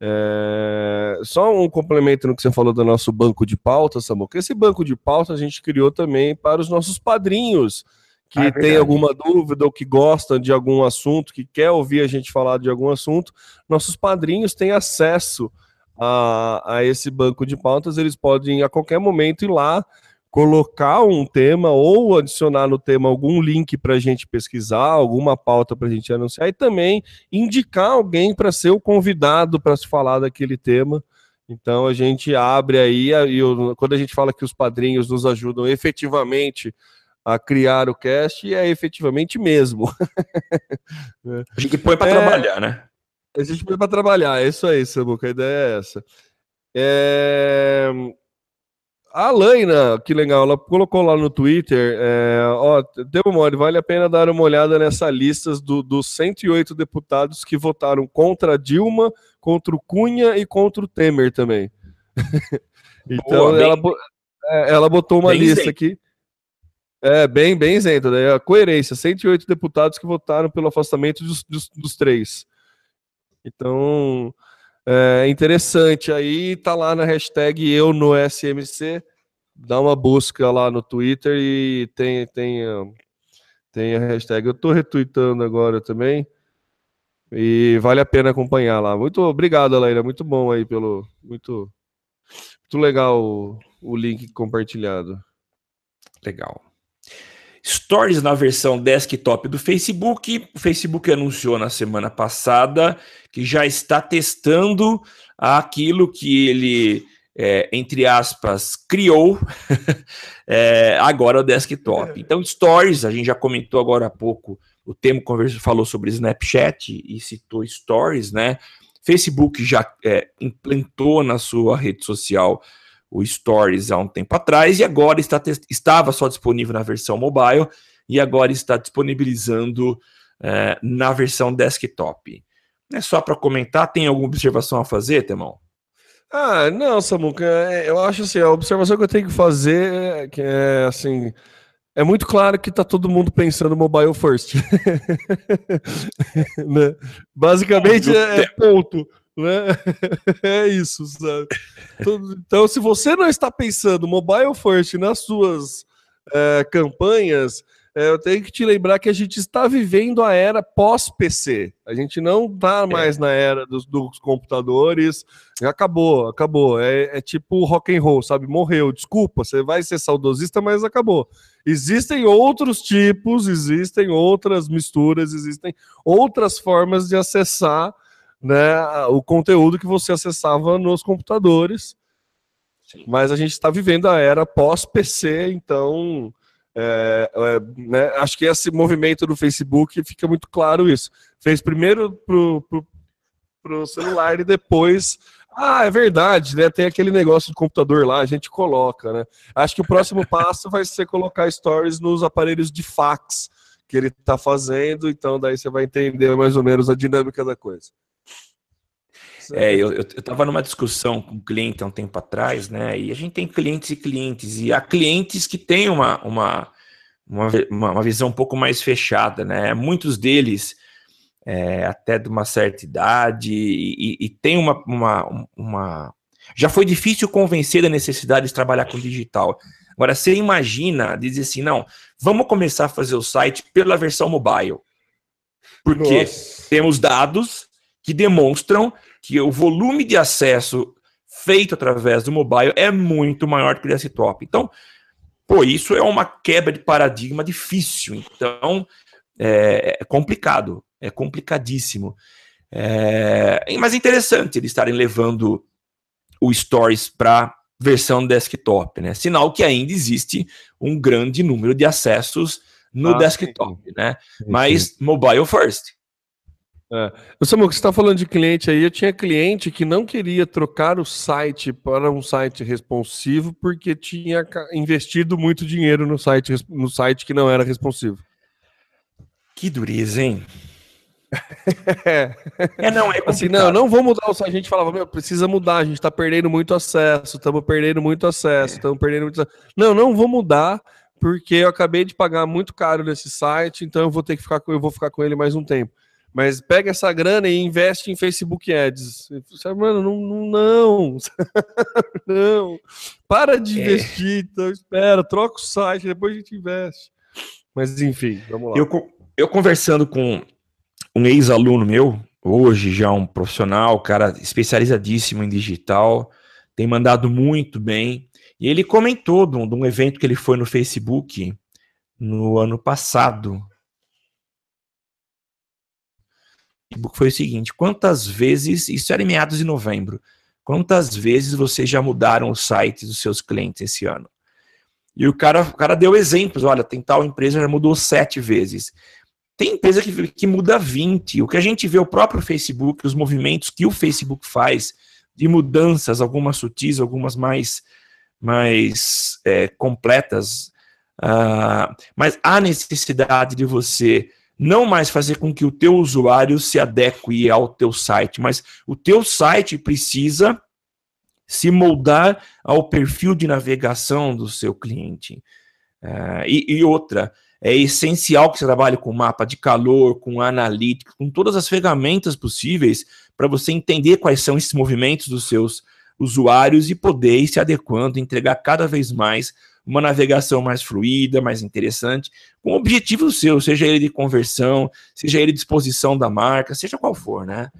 É... Só um complemento no que você falou do nosso banco de pauta, Samuca. Esse banco de pauta a gente criou também para os nossos padrinhos que ah, é tem alguma dúvida ou que gostam de algum assunto, que quer ouvir a gente falar de algum assunto. Nossos padrinhos têm acesso a, a esse banco de pautas, eles podem a qualquer momento ir lá colocar um tema ou adicionar no tema algum link para a gente pesquisar, alguma pauta para a gente anunciar e também indicar alguém para ser o convidado para se falar daquele tema. Então a gente abre aí, e quando a gente fala que os padrinhos nos ajudam efetivamente a criar o cast, é efetivamente mesmo. [LAUGHS] a gente põe para é, trabalhar, né? A gente põe para trabalhar, é isso aí, Samuca, a ideia é essa. É... A Laina, que legal, ela colocou lá no Twitter, é, ó, deu mole, vale a pena dar uma olhada nessa lista do, dos 108 deputados que votaram contra Dilma, contra o Cunha e contra o Temer também. [LAUGHS] então, Boa, ela, é, ela botou uma lista isento. aqui. É, bem, bem isento, né? A coerência, 108 deputados que votaram pelo afastamento dos, dos, dos três. Então, é interessante. Aí tá lá na hashtag eu no SMC. Dá uma busca lá no Twitter e tem, tem, tem a hashtag. Eu tô retweetando agora também. E vale a pena acompanhar lá. Muito obrigado, Leila. Muito bom aí pelo. Muito, muito legal o, o link compartilhado. Legal. Stories na versão desktop do Facebook. O Facebook anunciou na semana passada que já está testando aquilo que ele, é, entre aspas, criou [LAUGHS] é, agora o desktop. Então, Stories, a gente já comentou agora há pouco, o Temo conversa, falou sobre Snapchat e citou Stories, né? Facebook já é, implantou na sua rede social o Stories há um tempo atrás e agora está estava só disponível na versão mobile e agora está disponibilizando é, na versão desktop. É só para comentar, tem alguma observação a fazer, Temão? Ah, não, Samuca, é, eu acho assim, a observação que eu tenho que fazer é que é assim, é muito claro que está todo mundo pensando mobile first. [LAUGHS] né? Basicamente é, é ponto. Né? [LAUGHS] É isso, sabe? Então, se você não está pensando mobile first nas suas é, campanhas, é, eu tenho que te lembrar que a gente está vivendo a era pós-PC. A gente não está é. mais é. na era dos, dos, computadores. Acabou, acabou. É, é, tipo rock and roll, sabe? Morreu. Desculpa, você vai ser saudosista, mas acabou. Existem outros tipos, existem outras misturas, existem outras formas de acessar né, o conteúdo que você acessava nos computadores. Sim. Mas a gente está vivendo a era pós-PC, então é, é, né, acho que esse movimento do Facebook fica muito claro isso. Fez primeiro pro, pro, pro celular e depois. Ah, é verdade, né? Tem aquele negócio de computador lá, a gente coloca, né? Acho que o próximo [LAUGHS] passo vai ser colocar stories nos aparelhos de fax que ele está fazendo, então daí você vai entender mais ou menos a dinâmica da coisa. É, eu, eu, eu tava numa discussão com um cliente há um tempo atrás, né? E a gente tem clientes e clientes, e há clientes que têm uma, uma, uma, uma visão um pouco mais fechada, né? Muitos deles, é, até de uma certa idade, e, e, e tem uma, uma, uma. Já foi difícil convencer da necessidade de trabalhar com digital. Agora, você imagina dizer assim, não, vamos começar a fazer o site pela versão mobile. Porque Nossa. temos dados que demonstram que o volume de acesso feito através do mobile é muito maior do que o desktop. Então, pô, isso é uma quebra de paradigma difícil. Então, é, é complicado, é complicadíssimo. É, mas é interessante eles estarem levando o Stories para versão desktop, né? Sinal que ainda existe um grande número de acessos no ah, desktop, sim. né? Sim, mas mobile first. É. Samuel, você está falando de cliente aí, eu tinha cliente que não queria trocar o site para um site responsivo porque tinha investido muito dinheiro no site, no site que não era responsivo. Que dureza, hein? [LAUGHS] é, não, é assim, não, não vou mudar o site. A gente falava, meu, precisa mudar, a gente tá perdendo muito acesso, estamos perdendo muito acesso, estamos é. perdendo muito acesso. Não, não vou mudar, porque eu acabei de pagar muito caro nesse site, então eu vou ter que ficar com, eu vou ficar com ele mais um tempo. Mas pega essa grana e investe em Facebook Ads. Você, mano, não, não, não. [LAUGHS] não. Para de é. investir, então espera, troca o site, depois a gente investe. Mas enfim, vamos lá. Eu, eu conversando com um ex-aluno meu, hoje já um profissional, cara especializadíssimo em digital, tem mandado muito bem. E ele comentou de um, de um evento que ele foi no Facebook no ano passado. Foi o seguinte: quantas vezes, isso era em meados de novembro, quantas vezes vocês já mudaram o site dos seus clientes esse ano? E o cara, o cara deu exemplos: olha, tem tal empresa já mudou sete vezes. Tem empresa que, que muda 20. O que a gente vê o próprio Facebook, os movimentos que o Facebook faz de mudanças, algumas sutis, algumas mais, mais é, completas. Uh, mas há necessidade de você não mais fazer com que o teu usuário se adeque ao teu site, mas o teu site precisa se moldar ao perfil de navegação do seu cliente. Uh, e, e outra, é essencial que você trabalhe com mapa de calor, com analítica, com todas as ferramentas possíveis para você entender quais são esses movimentos dos seus usuários e poder ir se adequando, entregar cada vez mais uma navegação mais fluida, mais interessante, com objetivos seus, seja ele de conversão, seja ele de exposição da marca, seja qual for, né?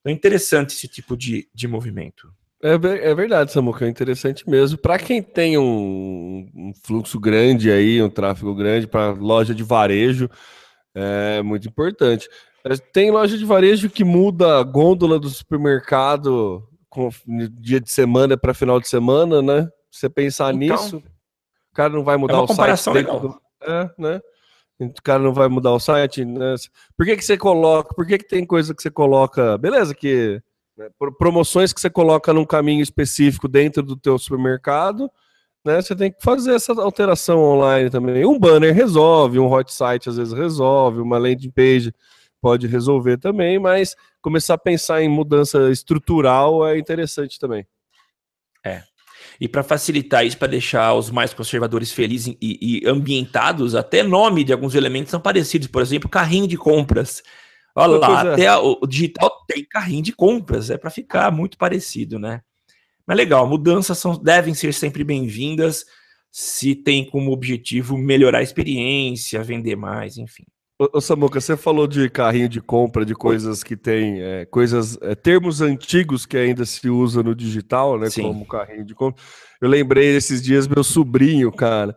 Então é interessante esse tipo de, de movimento. É, é verdade, Samuca, é interessante mesmo. Para quem tem um, um, fluxo grande aí, um tráfego grande para loja de varejo, é muito importante. Tem loja de varejo que muda a gôndola do supermercado com dia de semana para final de semana, né? Você pensar então, nisso, o cara não vai mudar é o site. Legal. Do... É, né? O cara não vai mudar o site, né? Por que, que você coloca? Por que, que tem coisa que você coloca? Beleza, que né? Promoções que você coloca num caminho específico dentro do teu supermercado, né? Você tem que fazer essa alteração online também. Um banner resolve, um hot site às vezes resolve, uma landing page pode resolver também, mas começar a pensar em mudança estrutural é interessante também. E para facilitar isso, para deixar os mais conservadores felizes e, e, ambientados, até nome de alguns elementos são parecidos. Por exemplo, carrinho de compras. Olha lá, é. até o digital tem carrinho de compras, é para ficar muito parecido, né? Mas legal, mudanças são, devem ser sempre bem-vindas se tem como objetivo melhorar a experiência, vender mais, enfim. Ô, Samuca, você falou de carrinho de compra, de coisas que tem, é, coisas, é, termos antigos que ainda se usa no digital, né? Sim. Como carrinho de compra. Eu lembrei esses dias meu sobrinho, cara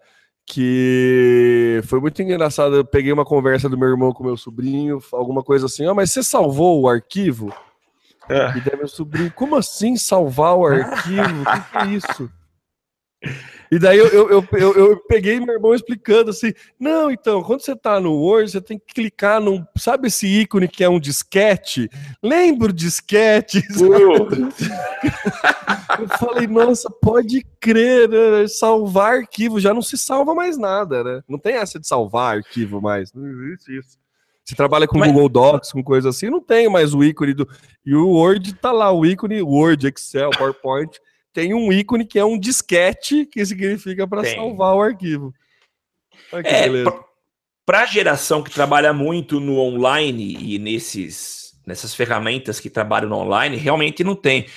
que foi muito engraçado. Eu peguei uma conversa do meu irmão com meu sobrinho, alguma coisa assim, ó, oh, mas você salvou o arquivo? É. E daí meu sobrinho, como assim salvar o arquivo? O que, que é isso? [LAUGHS] E daí eu, eu, eu, eu, eu peguei meu irmão explicando assim: não, então, quando você tá no Word, você tem que clicar num. Sabe esse ícone que é um disquete? Lembra o disquete? [LAUGHS] eu falei, nossa, pode crer, né? salvar arquivo, já não se salva mais nada, né? Não tem essa de salvar arquivo mais. Não existe isso. Você trabalha com Mas... Google Docs, com coisa assim, não tem mais o ícone do. E o Word tá lá, o ícone Word, Excel, PowerPoint tem um ícone que é um disquete, que significa para salvar o arquivo. é, para a geração que trabalha muito no online e nesses, nessas ferramentas que trabalham no online, realmente não tem.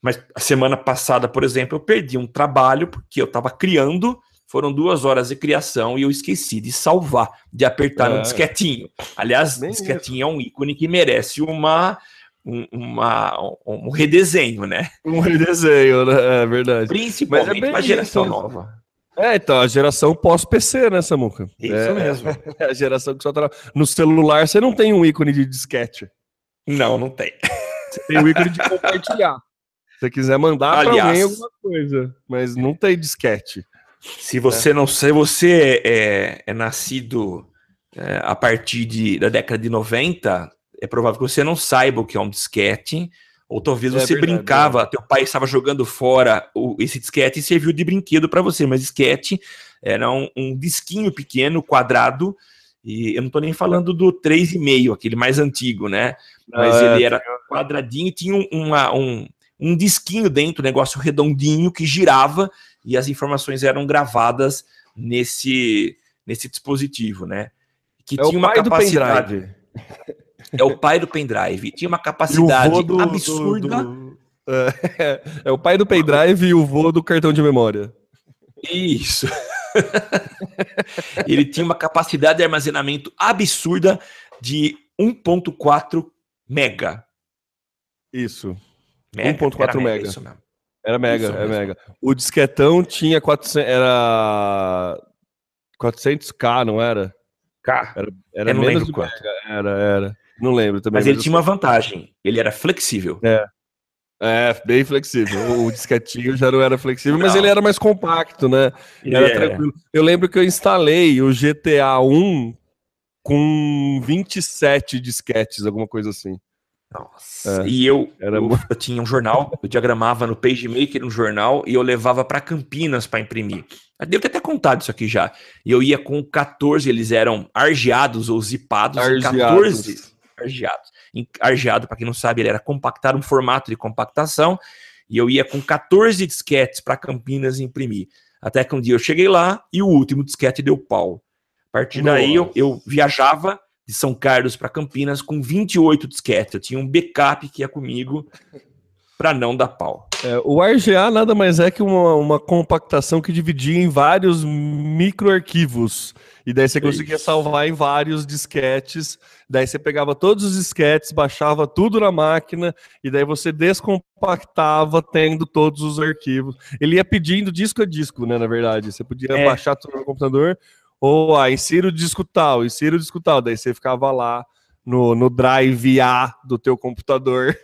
Mas a semana passada, por exemplo, eu perdi um trabalho porque eu estava criando, Foram duas horas de criação e eu esqueci de salvar, de apertar é. no disquetinho. Aliás, Bem disquetinho isso. é um ícone que merece uma, um, uma, um redesenho, né? Um redesenho, né? É verdade. Principalmente é para a geração isso. nova. É, então, a geração pós-PC, né, Samuca? Isso é, mesmo. É [LAUGHS] a geração que só tá... No celular você não tem um ícone de disquete. Não, não tem. Você tem o ícone de compartilhar. [LAUGHS] Se você quiser mandar para alguém alguma coisa, mas não tem disquete. Se você é. não se você é, é nascido é, a partir de, da década de 90, é provável que você não saiba o que é um disquete, ou talvez é você verdade, brincava, é. teu pai estava jogando fora o, esse disquete e serviu de brinquedo para você, mas disquete era um, um, disquinho pequeno, quadrado, e eu não estou nem falando do 3,5, aquele mais antigo, né? Mas ah, ele era quadradinho e tinha uma, um, um disquinho dentro, um negócio redondinho que girava e as informações eram gravadas nesse, nesse dispositivo, né? Que é tinha uma capacidade. [LAUGHS] É o pai do pendrive. Tinha uma capacidade do, absurda. Do, do... É, [LAUGHS] é, o pai do pendrive e o vô do cartão de memória. Isso. [LAUGHS] Ele tinha uma capacidade de armazenamento absurda de 1.4 mega. Isso. 1.4 mega. Isso mesmo. Era mega, Isso era mesmo. mega. O disquetão tinha 400, era 400k, não era? K. Era, era menos do quanto. Mega. Era, era. Não lembro também. Mas ele tinha uma vantagem. Ele era flexível. É. É, bem flexível. O disquetinho já não era flexível, não. mas ele era mais compacto, né? Era é. tranquilo. Eu lembro que eu instalei o GTA 1 com 27 disquetes, alguma coisa assim. Nossa. É, e eu, era... eu, eu, tinha um jornal, eu diagramava no PageMaker um jornal e eu levava para Campinas para imprimir. Eu devo ter até contado isso aqui já. E eu ia com 14, eles eram argeados ou zipados, argeados. 14 argeados. Argeado, para quem não sabe, ele era compactar um formato de compactação. E eu ia com 14 disquetes para Campinas imprimir. Até que um dia eu cheguei lá e o último disquete deu pau. A partir Nossa. daí eu, eu viajava de São Carlos para Campinas com 28 disquetes. Eu tinha um backup que ia comigo para não dar pau. É, o RGA nada mais é que uma, uma compactação que dividia em vários microarquivos. E daí você conseguia Isso. salvar em vários disquetes. Daí você pegava todos os disquetes, baixava tudo na máquina, e daí você descompactava tendo todos os arquivos. Ele ia pedindo disco a disco, né? Na verdade. Você podia é. baixar tudo no computador, ou ah, insira o disco tal, insira o disco tal. Daí você ficava lá no, no drive A do teu computador.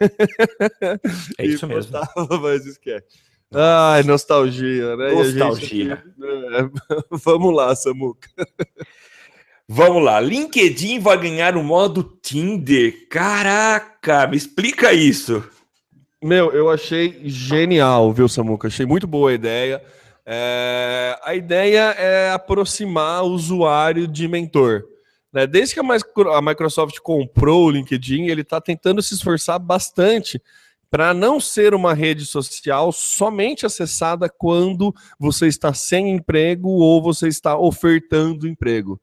É isso [LAUGHS] mesmo. esquece. Ai, nostalgia, né? Nostalgia. Gente... É, [LAUGHS] vamos lá, Samuca. Vamos lá. LinkedIn vai ganhar o modo Tinder. Caraca, me explica isso. Meu, eu achei genial, viu, Samuca? Achei muito boa a ideia. É, a ideia é aproximar o usuário de mentor. Né? Desde que a Microsoft comprou o LinkedIn, ele está tentando se esforçar bastante para não ser uma rede social somente acessada quando você está sem emprego ou você está ofertando emprego.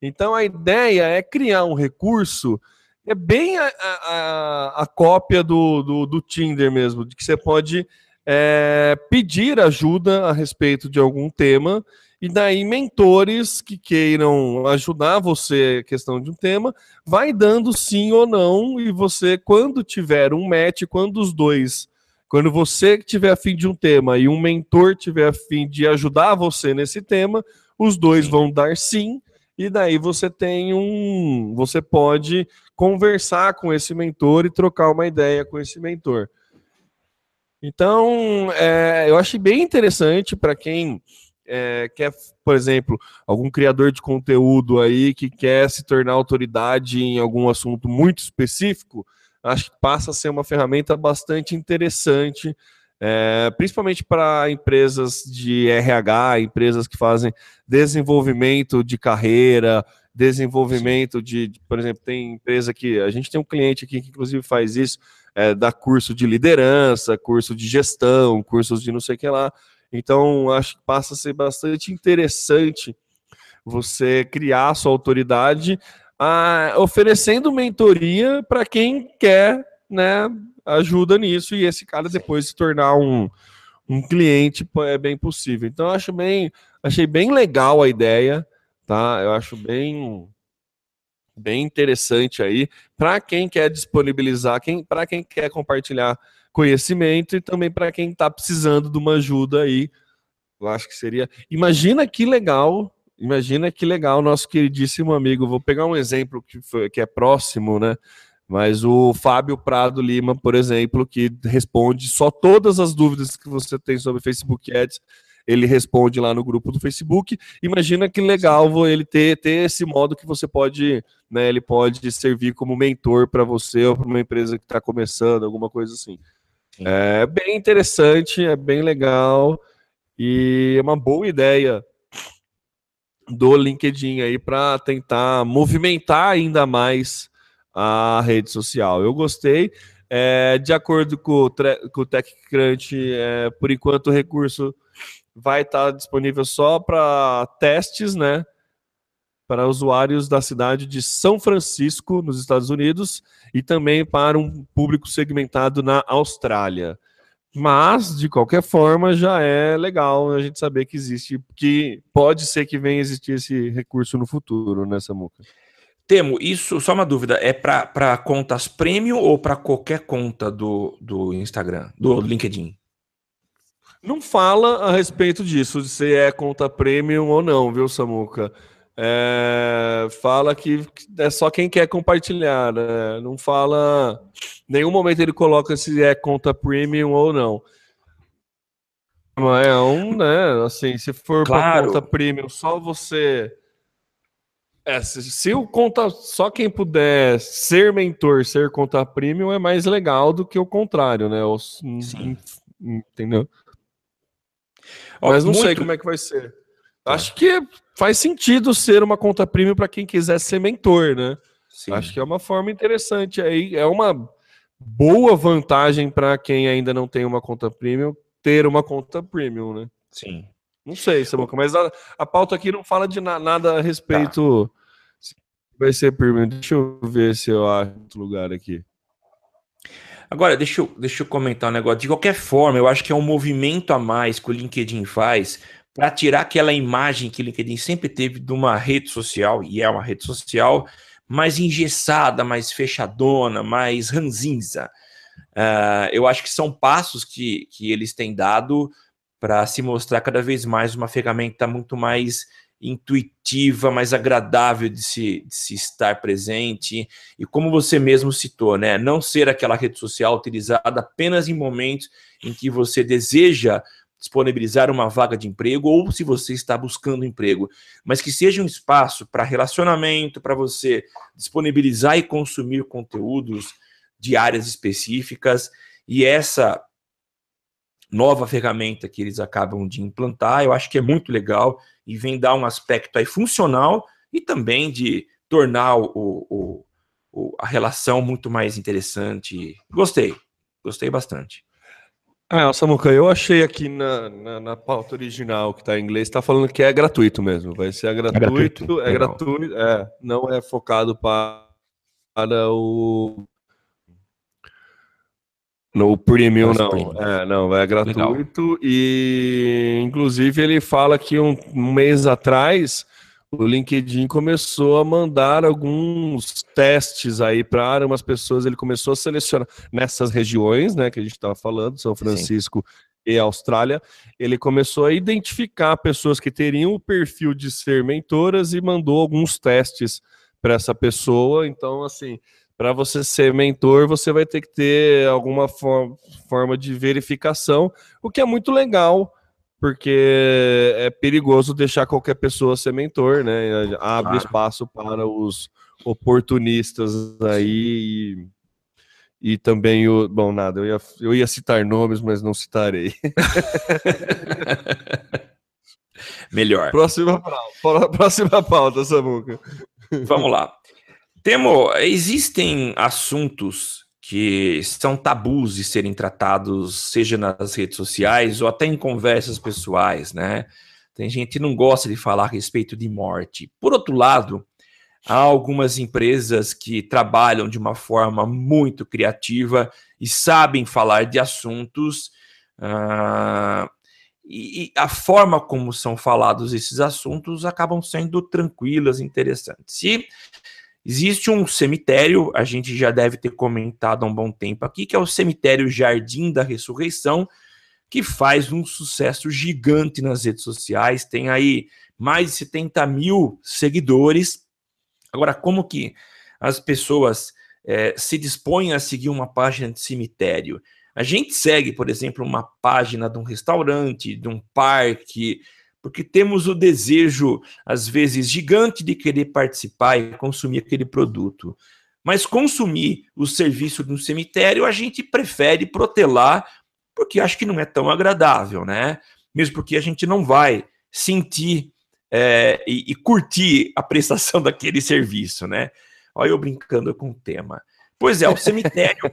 Então a ideia é criar um recurso, é bem a, a, a cópia do, do, do Tinder mesmo, de que você pode é, pedir ajuda a respeito de algum tema, e daí mentores que queiram ajudar você questão de um tema, vai dando sim ou não, e você, quando tiver um match, quando os dois, quando você tiver afim de um tema e um mentor tiver afim de ajudar você nesse tema, os dois vão dar sim, e daí você tem um. Você pode conversar com esse mentor e trocar uma ideia com esse mentor. Então, é, eu achei bem interessante para quem é, quer, por exemplo, algum criador de conteúdo aí que quer se tornar autoridade em algum assunto muito específico, acho que passa a ser uma ferramenta bastante interessante, é, principalmente para empresas de RH, empresas que fazem desenvolvimento de carreira, desenvolvimento de, de, por exemplo, tem empresa que a gente tem um cliente aqui que inclusive faz isso, é, dá curso de liderança, curso de gestão, cursos de não sei o que lá. Então, acho que passa a ser bastante interessante você criar a sua autoridade, a, oferecendo mentoria para quem quer, né, ajuda nisso e esse cara depois se tornar um, um cliente é bem possível. Então, acho bem, achei bem legal a ideia, tá? Eu acho bem bem interessante aí para quem quer disponibilizar, quem, para quem quer compartilhar conhecimento e também para quem está precisando de uma ajuda aí. Eu acho que seria. Imagina que legal, imagina que legal, nosso queridíssimo amigo. Vou pegar um exemplo que, foi, que é próximo, né? Mas o Fábio Prado Lima, por exemplo, que responde só todas as dúvidas que você tem sobre Facebook Ads, ele responde lá no grupo do Facebook. Imagina que legal ele ter, ter esse modo que você pode, né? Ele pode servir como mentor para você ou para uma empresa que está começando, alguma coisa assim. Sim. É bem interessante, é bem legal e é uma boa ideia do LinkedIn aí para tentar movimentar ainda mais a rede social. Eu gostei. É, de acordo com o, com o TechCrunch, é, por enquanto o recurso vai estar disponível só para testes, né? Para usuários da cidade de São Francisco, nos Estados Unidos, e também para um público segmentado na Austrália. Mas, de qualquer forma, já é legal a gente saber que existe, que pode ser que venha existir esse recurso no futuro, né, Samuca? Temo, isso, só uma dúvida, é para contas premium ou para qualquer conta do, do Instagram, do LinkedIn? Não fala a respeito disso, de se é conta premium ou não, viu, Samuca? É, fala que é só quem quer compartilhar, né? Não fala. Nenhum momento ele coloca se é conta premium ou não. É um, né? Assim, se for claro. conta premium, só você é, se, se, o conta só quem puder ser mentor, ser conta premium é mais legal do que o contrário, né? Os, Sim. Entendeu? Mas não muito... sei como é que vai ser. É. Acho que faz sentido ser uma conta premium para quem quiser ser mentor, né? Sim. Acho que é uma forma interessante aí, é uma boa vantagem para quem ainda não tem uma conta premium ter uma conta premium, né? Sim. Não sei, Samuca, mas a, a pauta aqui não fala de na, nada a respeito. Tá. Vai ser pergunta. Deixa eu ver se eu acho outro lugar aqui. Agora, deixa eu, deixa eu comentar um negócio. De qualquer forma, eu acho que é um movimento a mais que o LinkedIn faz para tirar aquela imagem que o LinkedIn sempre teve de uma rede social, e é uma rede social, mais engessada, mais fechadona, mais ranzinza. Uh, eu acho que são passos que, que eles têm dado para se mostrar cada vez mais uma ferramenta muito mais intuitiva, mais agradável de se, de se estar presente. E como você mesmo citou, né? Não ser aquela rede social utilizada apenas em momentos em que você deseja disponibilizar uma vaga de emprego ou se você está buscando emprego, mas que seja um espaço para relacionamento, para você disponibilizar e consumir conteúdos de áreas específicas. E essa nova ferramenta que eles acabam de implantar, eu acho que é muito legal e vem dar um aspecto aí funcional e também de tornar o, o, o a relação muito mais interessante. Gostei, gostei bastante. Ah, Samuca, eu achei aqui na, na, na pauta original que está em inglês, está falando que é gratuito mesmo. Vai ser gratuito, é gratuito, é gratuito, é, não é focado para, para o no Premium, não. Premium. É, não, é gratuito. Legal. E, inclusive, ele fala que um, um, mês atrás o LinkedIn começou a mandar alguns testes aí para umas pessoas. Ele começou a selecionar nessas regiões, né, que a gente estava falando, São Francisco Sim. e Austrália. Ele começou a identificar pessoas que teriam o perfil de ser mentoras e mandou alguns testes para essa pessoa. Então, assim para você ser mentor, você vai ter que ter alguma for forma de verificação, o que é muito legal, porque é perigoso deixar qualquer pessoa ser mentor, né? Abre claro. espaço para os oportunistas aí e, e, também o. Bom, nada, eu ia, eu ia citar nomes, mas não citarei. [LAUGHS] Melhor. Próxima pauta, próxima pauta Samuca. Vamos lá. Temo, existem assuntos que são tabus de serem tratados, seja nas redes sociais ou até em conversas pessoais, né? Tem gente que não gosta de falar a respeito de morte. Por outro lado, há algumas empresas que trabalham de uma forma muito criativa e sabem falar de assuntos Uh, e, e, a forma como são falados esses assuntos acabam sendo tranquilas, interessantes. Se existe um cemitério, a gente já deve ter comentado há um bom tempo aqui, que é o cemitério Jardim da Ressurreição, que faz um sucesso gigante nas redes sociais, tem aí mais de 70 mil seguidores. Agora, como que as pessoas é, se dispõem a seguir uma página de cemitério? A gente segue, por exemplo, uma página de um restaurante, de um parque, porque temos o desejo, às vezes, gigante de querer participar e consumir aquele produto. Mas consumir o serviço de um cemitério, a gente prefere protelar, porque acho que não é tão agradável, né? Mesmo porque a gente não vai sentir é, e, e curtir a prestação [LAUGHS] daquele serviço, né? Olha eu brincando com o tema. Pois é, o cemitério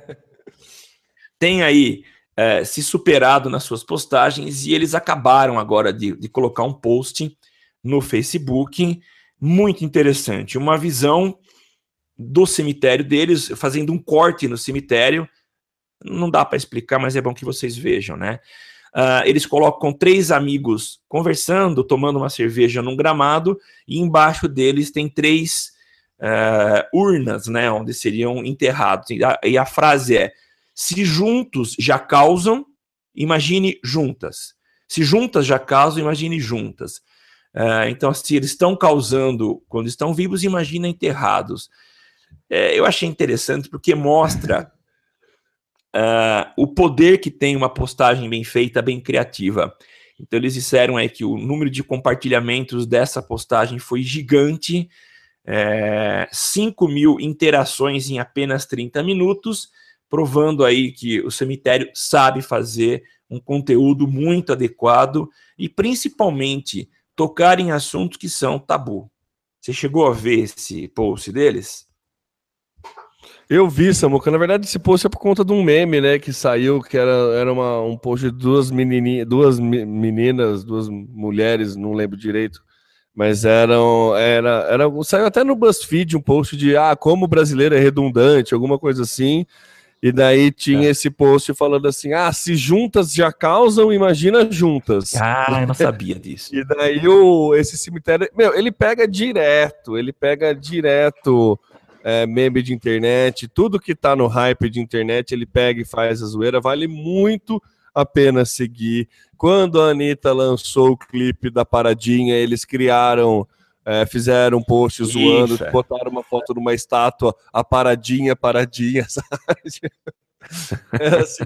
[LAUGHS] tem aí é, se superado nas suas postagens e eles acabaram agora de, de colocar um post no Facebook muito interessante, uma visão do cemitério deles, fazendo um corte no cemitério. Não dá para explicar, mas é bom que vocês vejam, né? Uh, eles colocam três amigos conversando, tomando uma cerveja num gramado, e embaixo deles tem três uh, urnas, né, onde seriam enterrados. E a, e a frase é: se juntos já causam, imagine juntas. Se juntas já causam, imagine juntas. Uh, então, se eles estão causando quando estão vivos, imagina enterrados. É, eu achei interessante porque mostra uh, [LAUGHS] o poder que tem uma postagem bem feita, bem criativa. Então, eles disseram aí que o número de compartilhamentos dessa postagem foi gigante, é, 5 mil interações em apenas 30 minutos provando aí que o cemitério sabe fazer um conteúdo muito adequado e principalmente tocar em assuntos que são tabu. Você chegou a ver esse post deles? Eu vi, Samuca. Na verdade, esse post é por conta de um meme, né? Que saiu, que era, era uma, um post de duas, menininhas, duas meninas, duas mulheres, não lembro direito. Mas eram. Era, era, saiu até no BuzzFeed um post de ah, como o brasileiro é redundante, alguma coisa assim. E daí tinha é. esse post falando assim: ah, se juntas já causam, imagina juntas. Ah, eu não sabia disso. [LAUGHS] e daí o, esse cemitério, meu, ele pega direto, ele pega direto é, meme de internet, tudo que tá no hype de internet, ele pega e faz a zoeira, vale muito a pena seguir. Quando a Anitta lançou o clipe da Paradinha, eles criaram é, fizeram um post zoando, Isso, é. botaram uma foto de uma estátua, a paradinha, paradinha, [LAUGHS] sabe? É, assim,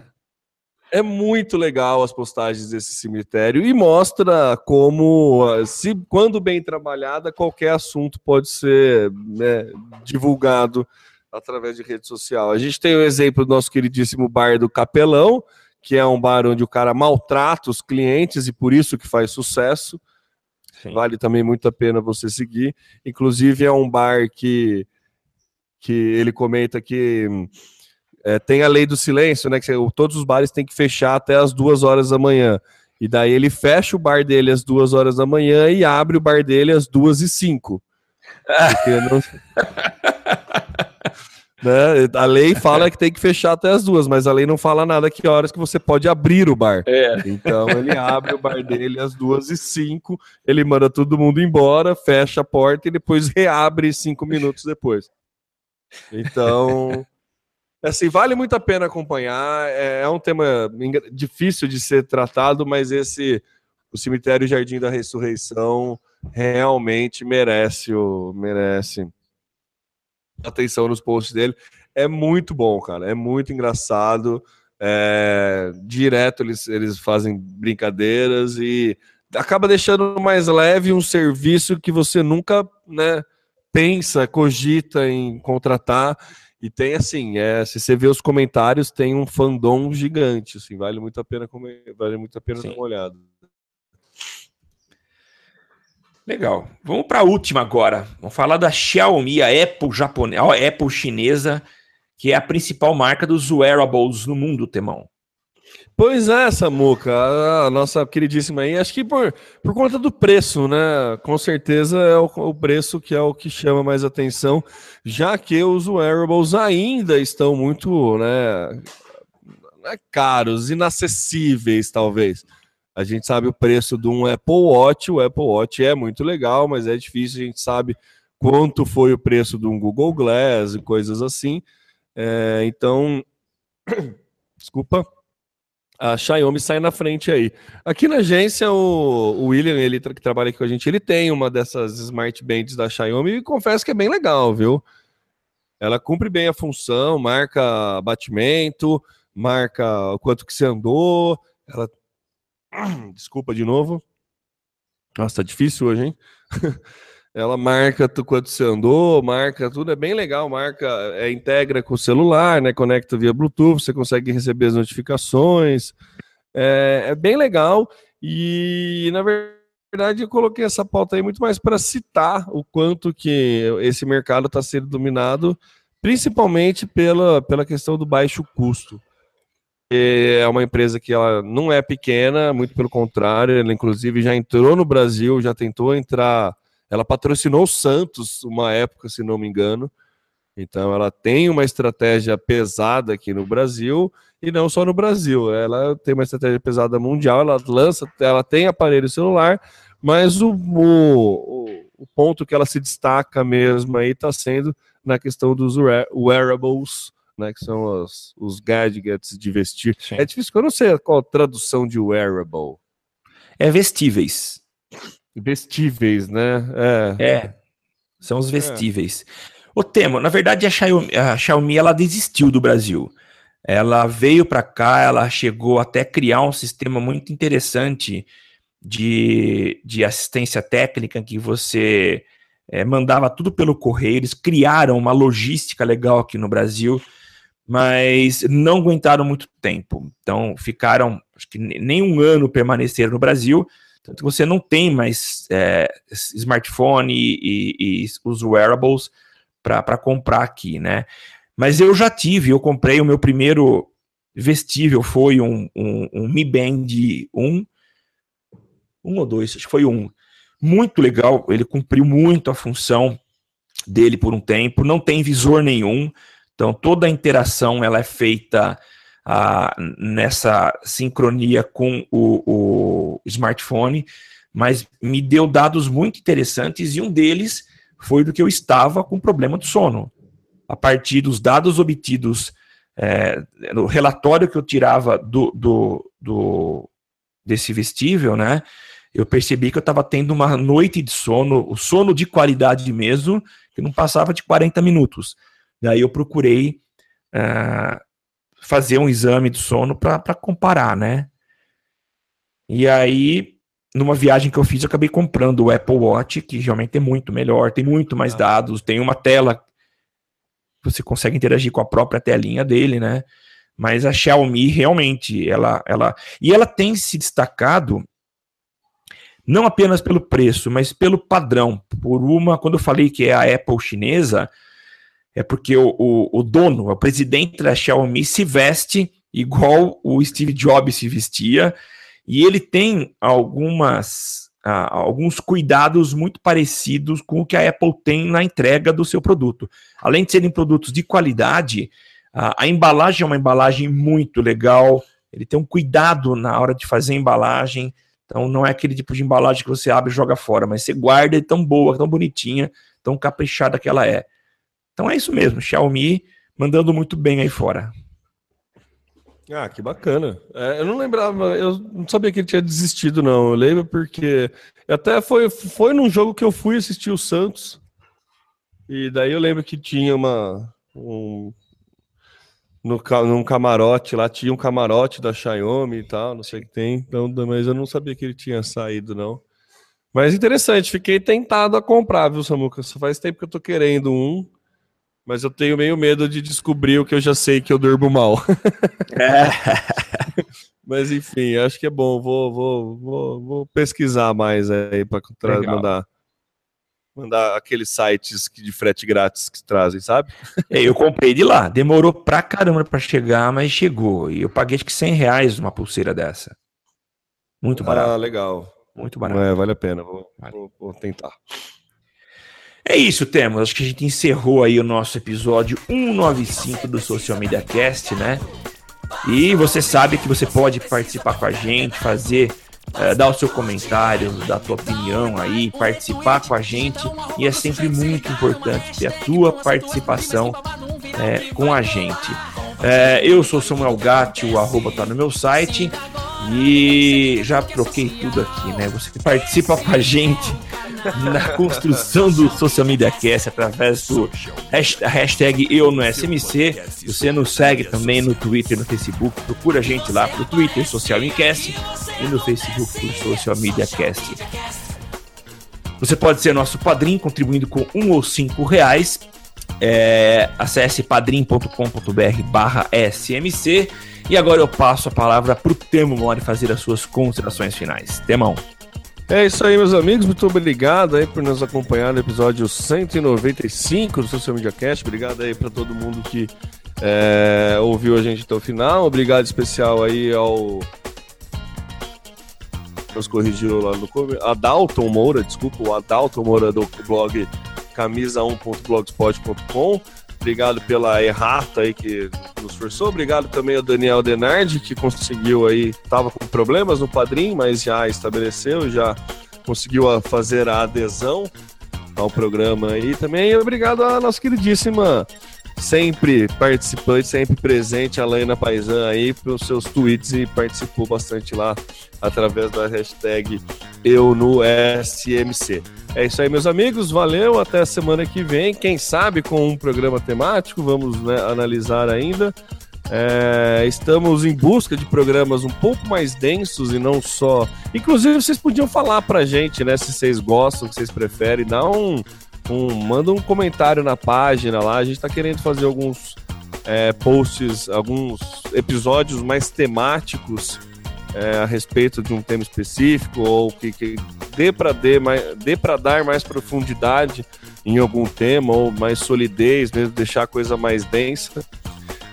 é muito legal as postagens desse cemitério e mostra como, se quando bem trabalhada, qualquer assunto pode ser né, divulgado através de rede social. A gente tem o exemplo do nosso queridíssimo bar do Capelão, que é um bar onde o cara maltrata os clientes e por isso que faz sucesso. Sim. Vale também muito a pena você seguir. Inclusive, é um bar que, que ele comenta que é, tem a lei do silêncio, né? Que todos os bares têm que fechar até as duas horas da manhã. E daí ele fecha o bar dele às duas horas da manhã e abre o bar dele às duas e cinco. [LAUGHS] Não... Né? A lei fala que tem que fechar até as duas, mas a lei não fala nada que horas que você pode abrir o bar. É. Então ele abre o bar dele às duas e cinco, ele manda todo mundo embora, fecha a porta e depois [LAUGHS] reabre cinco minutos depois. Então, assim, vale muito a pena acompanhar. É, é um tema difícil de ser tratado, mas esse, o cemitério Jardim da Ressurreição, realmente merece o merece atenção nos posts dele. É muito bom, cara. É muito engraçado. É, direto eles, eles fazem brincadeiras e acaba deixando mais leve um serviço que você nunca né, pensa, cogita em contratar. E tem assim, é, se você vê os comentários, tem um fandom gigante. Assim, vale muito a pena, vale muito a pena dar uma olhada. Legal. Vamos para a última agora. Vamos falar da Xiaomi, a Apple japonesa, a Apple chinesa, que é a principal marca dos wearables no mundo, Temão. Pois é, Samuca, a nossa queridíssima aí, acho que por, por conta do preço, né? Com certeza é o, o preço que é o que chama mais atenção, já que os wearables ainda estão muito, né? é caros, inacessíveis, talvez. A gente sabe o preço de um Apple Watch, o Apple Watch é muito legal, mas é difícil, a gente sabe quanto foi o preço de um Google Glass e coisas assim. É, então, [COUGHS] desculpa, a Xiaomi sai na frente aí. Aqui na agência, o, William, ele que trabalha aqui com a gente, ele tem uma dessas Smart Bands da Xiaomi e confesso que é bem legal, viu? Ela cumpre bem a função, marca batimento, marca o quanto que você andou. Ela. [CLEARS THROAT] Desculpa de novo. Nossa, tá difícil hoje, hein? [LAUGHS] ela marca tu, quanto você andou, marca tudo, é bem legal, marca, é, integra com o celular, né? Conecta via Bluetooth, você consegue receber as notificações. É, é bem legal. E na verdade eu coloquei essa pauta aí muito mais para citar o quanto que esse mercado está sendo dominado, principalmente pela, pela questão do baixo custo. É uma empresa que ela não é pequena, muito pelo contrário, ela inclusive já entrou no Brasil, já tentou entrar ela patrocinou o Santos uma época, se não me engano. Então ela tem uma estratégia pesada aqui no Brasil e não só no Brasil. Ela tem uma estratégia pesada mundial. Ela lança, ela tem aparelho celular, mas o, o, o ponto que ela se destaca mesmo aí está sendo na questão dos wearables, né, que são os, os gadgets de vestir. Sim. É difícil, eu não sei qual a tradução de wearable. É vestíveis. Vestíveis, né? É. é são os vestíveis. É. O Temo, na verdade, a Xiaomi, a Xiaomi ela desistiu do Brasil. Ela veio para cá, ela chegou até criar um sistema muito interessante de, de assistência técnica que você é, mandava tudo pelo correio. Eles criaram uma logística legal aqui no Brasil, mas não aguentaram muito tempo. Então ficaram, acho que nem um ano permaneceram no Brasil tanto que você não tem mais é, smartphone e, e, e, os wearables para comprar aqui, né? Mas eu já tive, eu comprei o meu primeiro vestível, foi um, um, um Mi Band 1, um ou dois, acho que foi um. Muito legal, ele cumpriu muito a função dele por um tempo, não tem visor nenhum, então toda a interação ela é feita ah, nessa sincronia com o, o smartphone, mas me deu dados muito interessantes e um deles foi do que eu estava com problema do sono. A partir dos dados obtidos é, no relatório que eu tirava do, do, do, desse vestível, né? Eu percebi que eu estava tendo uma noite de sono, o sono de qualidade mesmo, que não passava de 40 minutos. Daí eu procurei uh, fazer um exame do sono para comparar, né? E aí, numa viagem que eu fiz, eu acabei comprando o Apple Watch, que realmente é muito melhor, tem muito mais ah. dados, tem uma tela você consegue interagir com a própria telinha dele, né? Mas a Xiaomi realmente, ela, ela e ela tem se destacado não apenas pelo preço, mas pelo padrão. Por uma, quando eu falei que é a Apple chinesa, é porque o, o, o dono, o presidente da Xiaomi, se veste igual o Steve Jobs se vestia, e ele tem algumas uh, alguns cuidados muito parecidos com o que a Apple tem na entrega do seu produto. Além de serem produtos de qualidade, uh, a embalagem é uma embalagem muito legal, ele tem um cuidado na hora de fazer a embalagem, então não é aquele tipo de embalagem que você abre e joga fora, mas você guarda, é tão boa, tão bonitinha, tão caprichada que ela é. Então é isso mesmo, Xiaomi mandando muito bem aí fora. Ah, que bacana. É, eu não lembrava, eu não sabia que ele tinha desistido, não. Eu lembro porque até foi, foi num jogo que eu fui assistir o Santos. E daí eu lembro que tinha uma. Um, no, num camarote lá, tinha um camarote da Xiaomi e tal, não sei o que tem. Então, mas eu não sabia que ele tinha saído, não. Mas interessante, fiquei tentado a comprar, viu, Samuca? Só faz tempo que eu tô querendo um mas eu tenho meio medo de descobrir o que eu já sei que eu durmo mal. [LAUGHS] É. mas enfim, acho que é bom. Vou, vou, vou, vou pesquisar mais aí para mandar mandar aqueles sites de frete grátis que trazem, sabe? É, eu comprei de lá. Demorou pra caramba para chegar, mas chegou. E eu paguei acho que 100 reais uma pulseira dessa. Muito barato. Ah, legal. Muito barato. É, vale a pena. Vou, vale. vou, vou tentar. É isso, temos. Acho que a gente encerrou aí o nosso episódio 195 do Social Media Cast, né? E você sabe que você pode participar com a gente, fazer é, dar o seu comentário, dar a tua opinião aí, participar com a gente. E é sempre muito importante ter a tua participação é, com a gente. É, eu sou Samuel Gatti, o arroba tá no meu site. E já troquei tudo aqui, né? Você participa com a gente na construção do Social Media Cast através do hashtag eu no SMC. Você nos segue também no Twitter no Facebook. Procura a gente lá pro Twitter Social Cast e no Facebook por Social Media Cast. Você pode ser nosso padrinho contribuindo com um ou cinco reais. É, acesse padrim.com.br barra SMC. E agora eu passo a palavra para o Temo Mori fazer as suas considerações finais. Temão. É isso aí, meus amigos. Muito obrigado aí por nos acompanhar no episódio 195 do Social Media Cast. Obrigado aí para todo mundo que é, ouviu a gente até o final. Obrigado especial aí ao. Nos corrigiu lá no começo. Adalton Moura, desculpa, o Adalton Moura do blog camisa1.blogspot.com. Obrigado pela errata aí que nos forçou. Obrigado também ao Daniel Denardi, que conseguiu aí, tava com problemas no padrinho, mas já estabeleceu, já conseguiu fazer a adesão ao programa aí também. Obrigado à nossa queridíssima, sempre participante, sempre presente, a Laina Paisan aí, pelos seus tweets e participou bastante lá através da hashtag eu no SMC. É isso aí, meus amigos. Valeu. Até a semana que vem. Quem sabe com um programa temático. Vamos né, analisar ainda. É, estamos em busca de programas um pouco mais densos e não só. Inclusive, vocês podiam falar pra gente, né? Se vocês gostam, se vocês preferem. Dá um, um. Manda um comentário na página lá. A gente tá querendo fazer alguns é, posts, alguns episódios mais temáticos é, a respeito de um tema específico ou que, que dê para dar mais profundidade em algum tema ou mais solidez, mesmo deixar a coisa mais densa.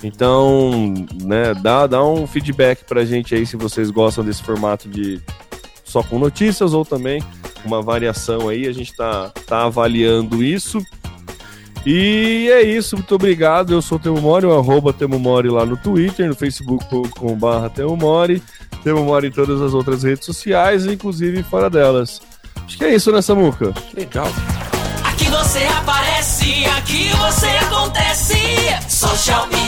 Então, né, dá, dá um feedback para a gente aí se vocês gostam desse formato de só com notícias ou também uma variação aí. A gente está tá avaliando isso. E é isso, muito obrigado. Eu sou o Temo Mori, o arroba Temo Mori lá no Twitter, no facebook.com.br Temo Mori. Temo Mori em todas as outras redes sociais, inclusive fora delas. Acho que é isso, né, Samuca? Legal. Aqui você aparece, aqui você acontece. Social media.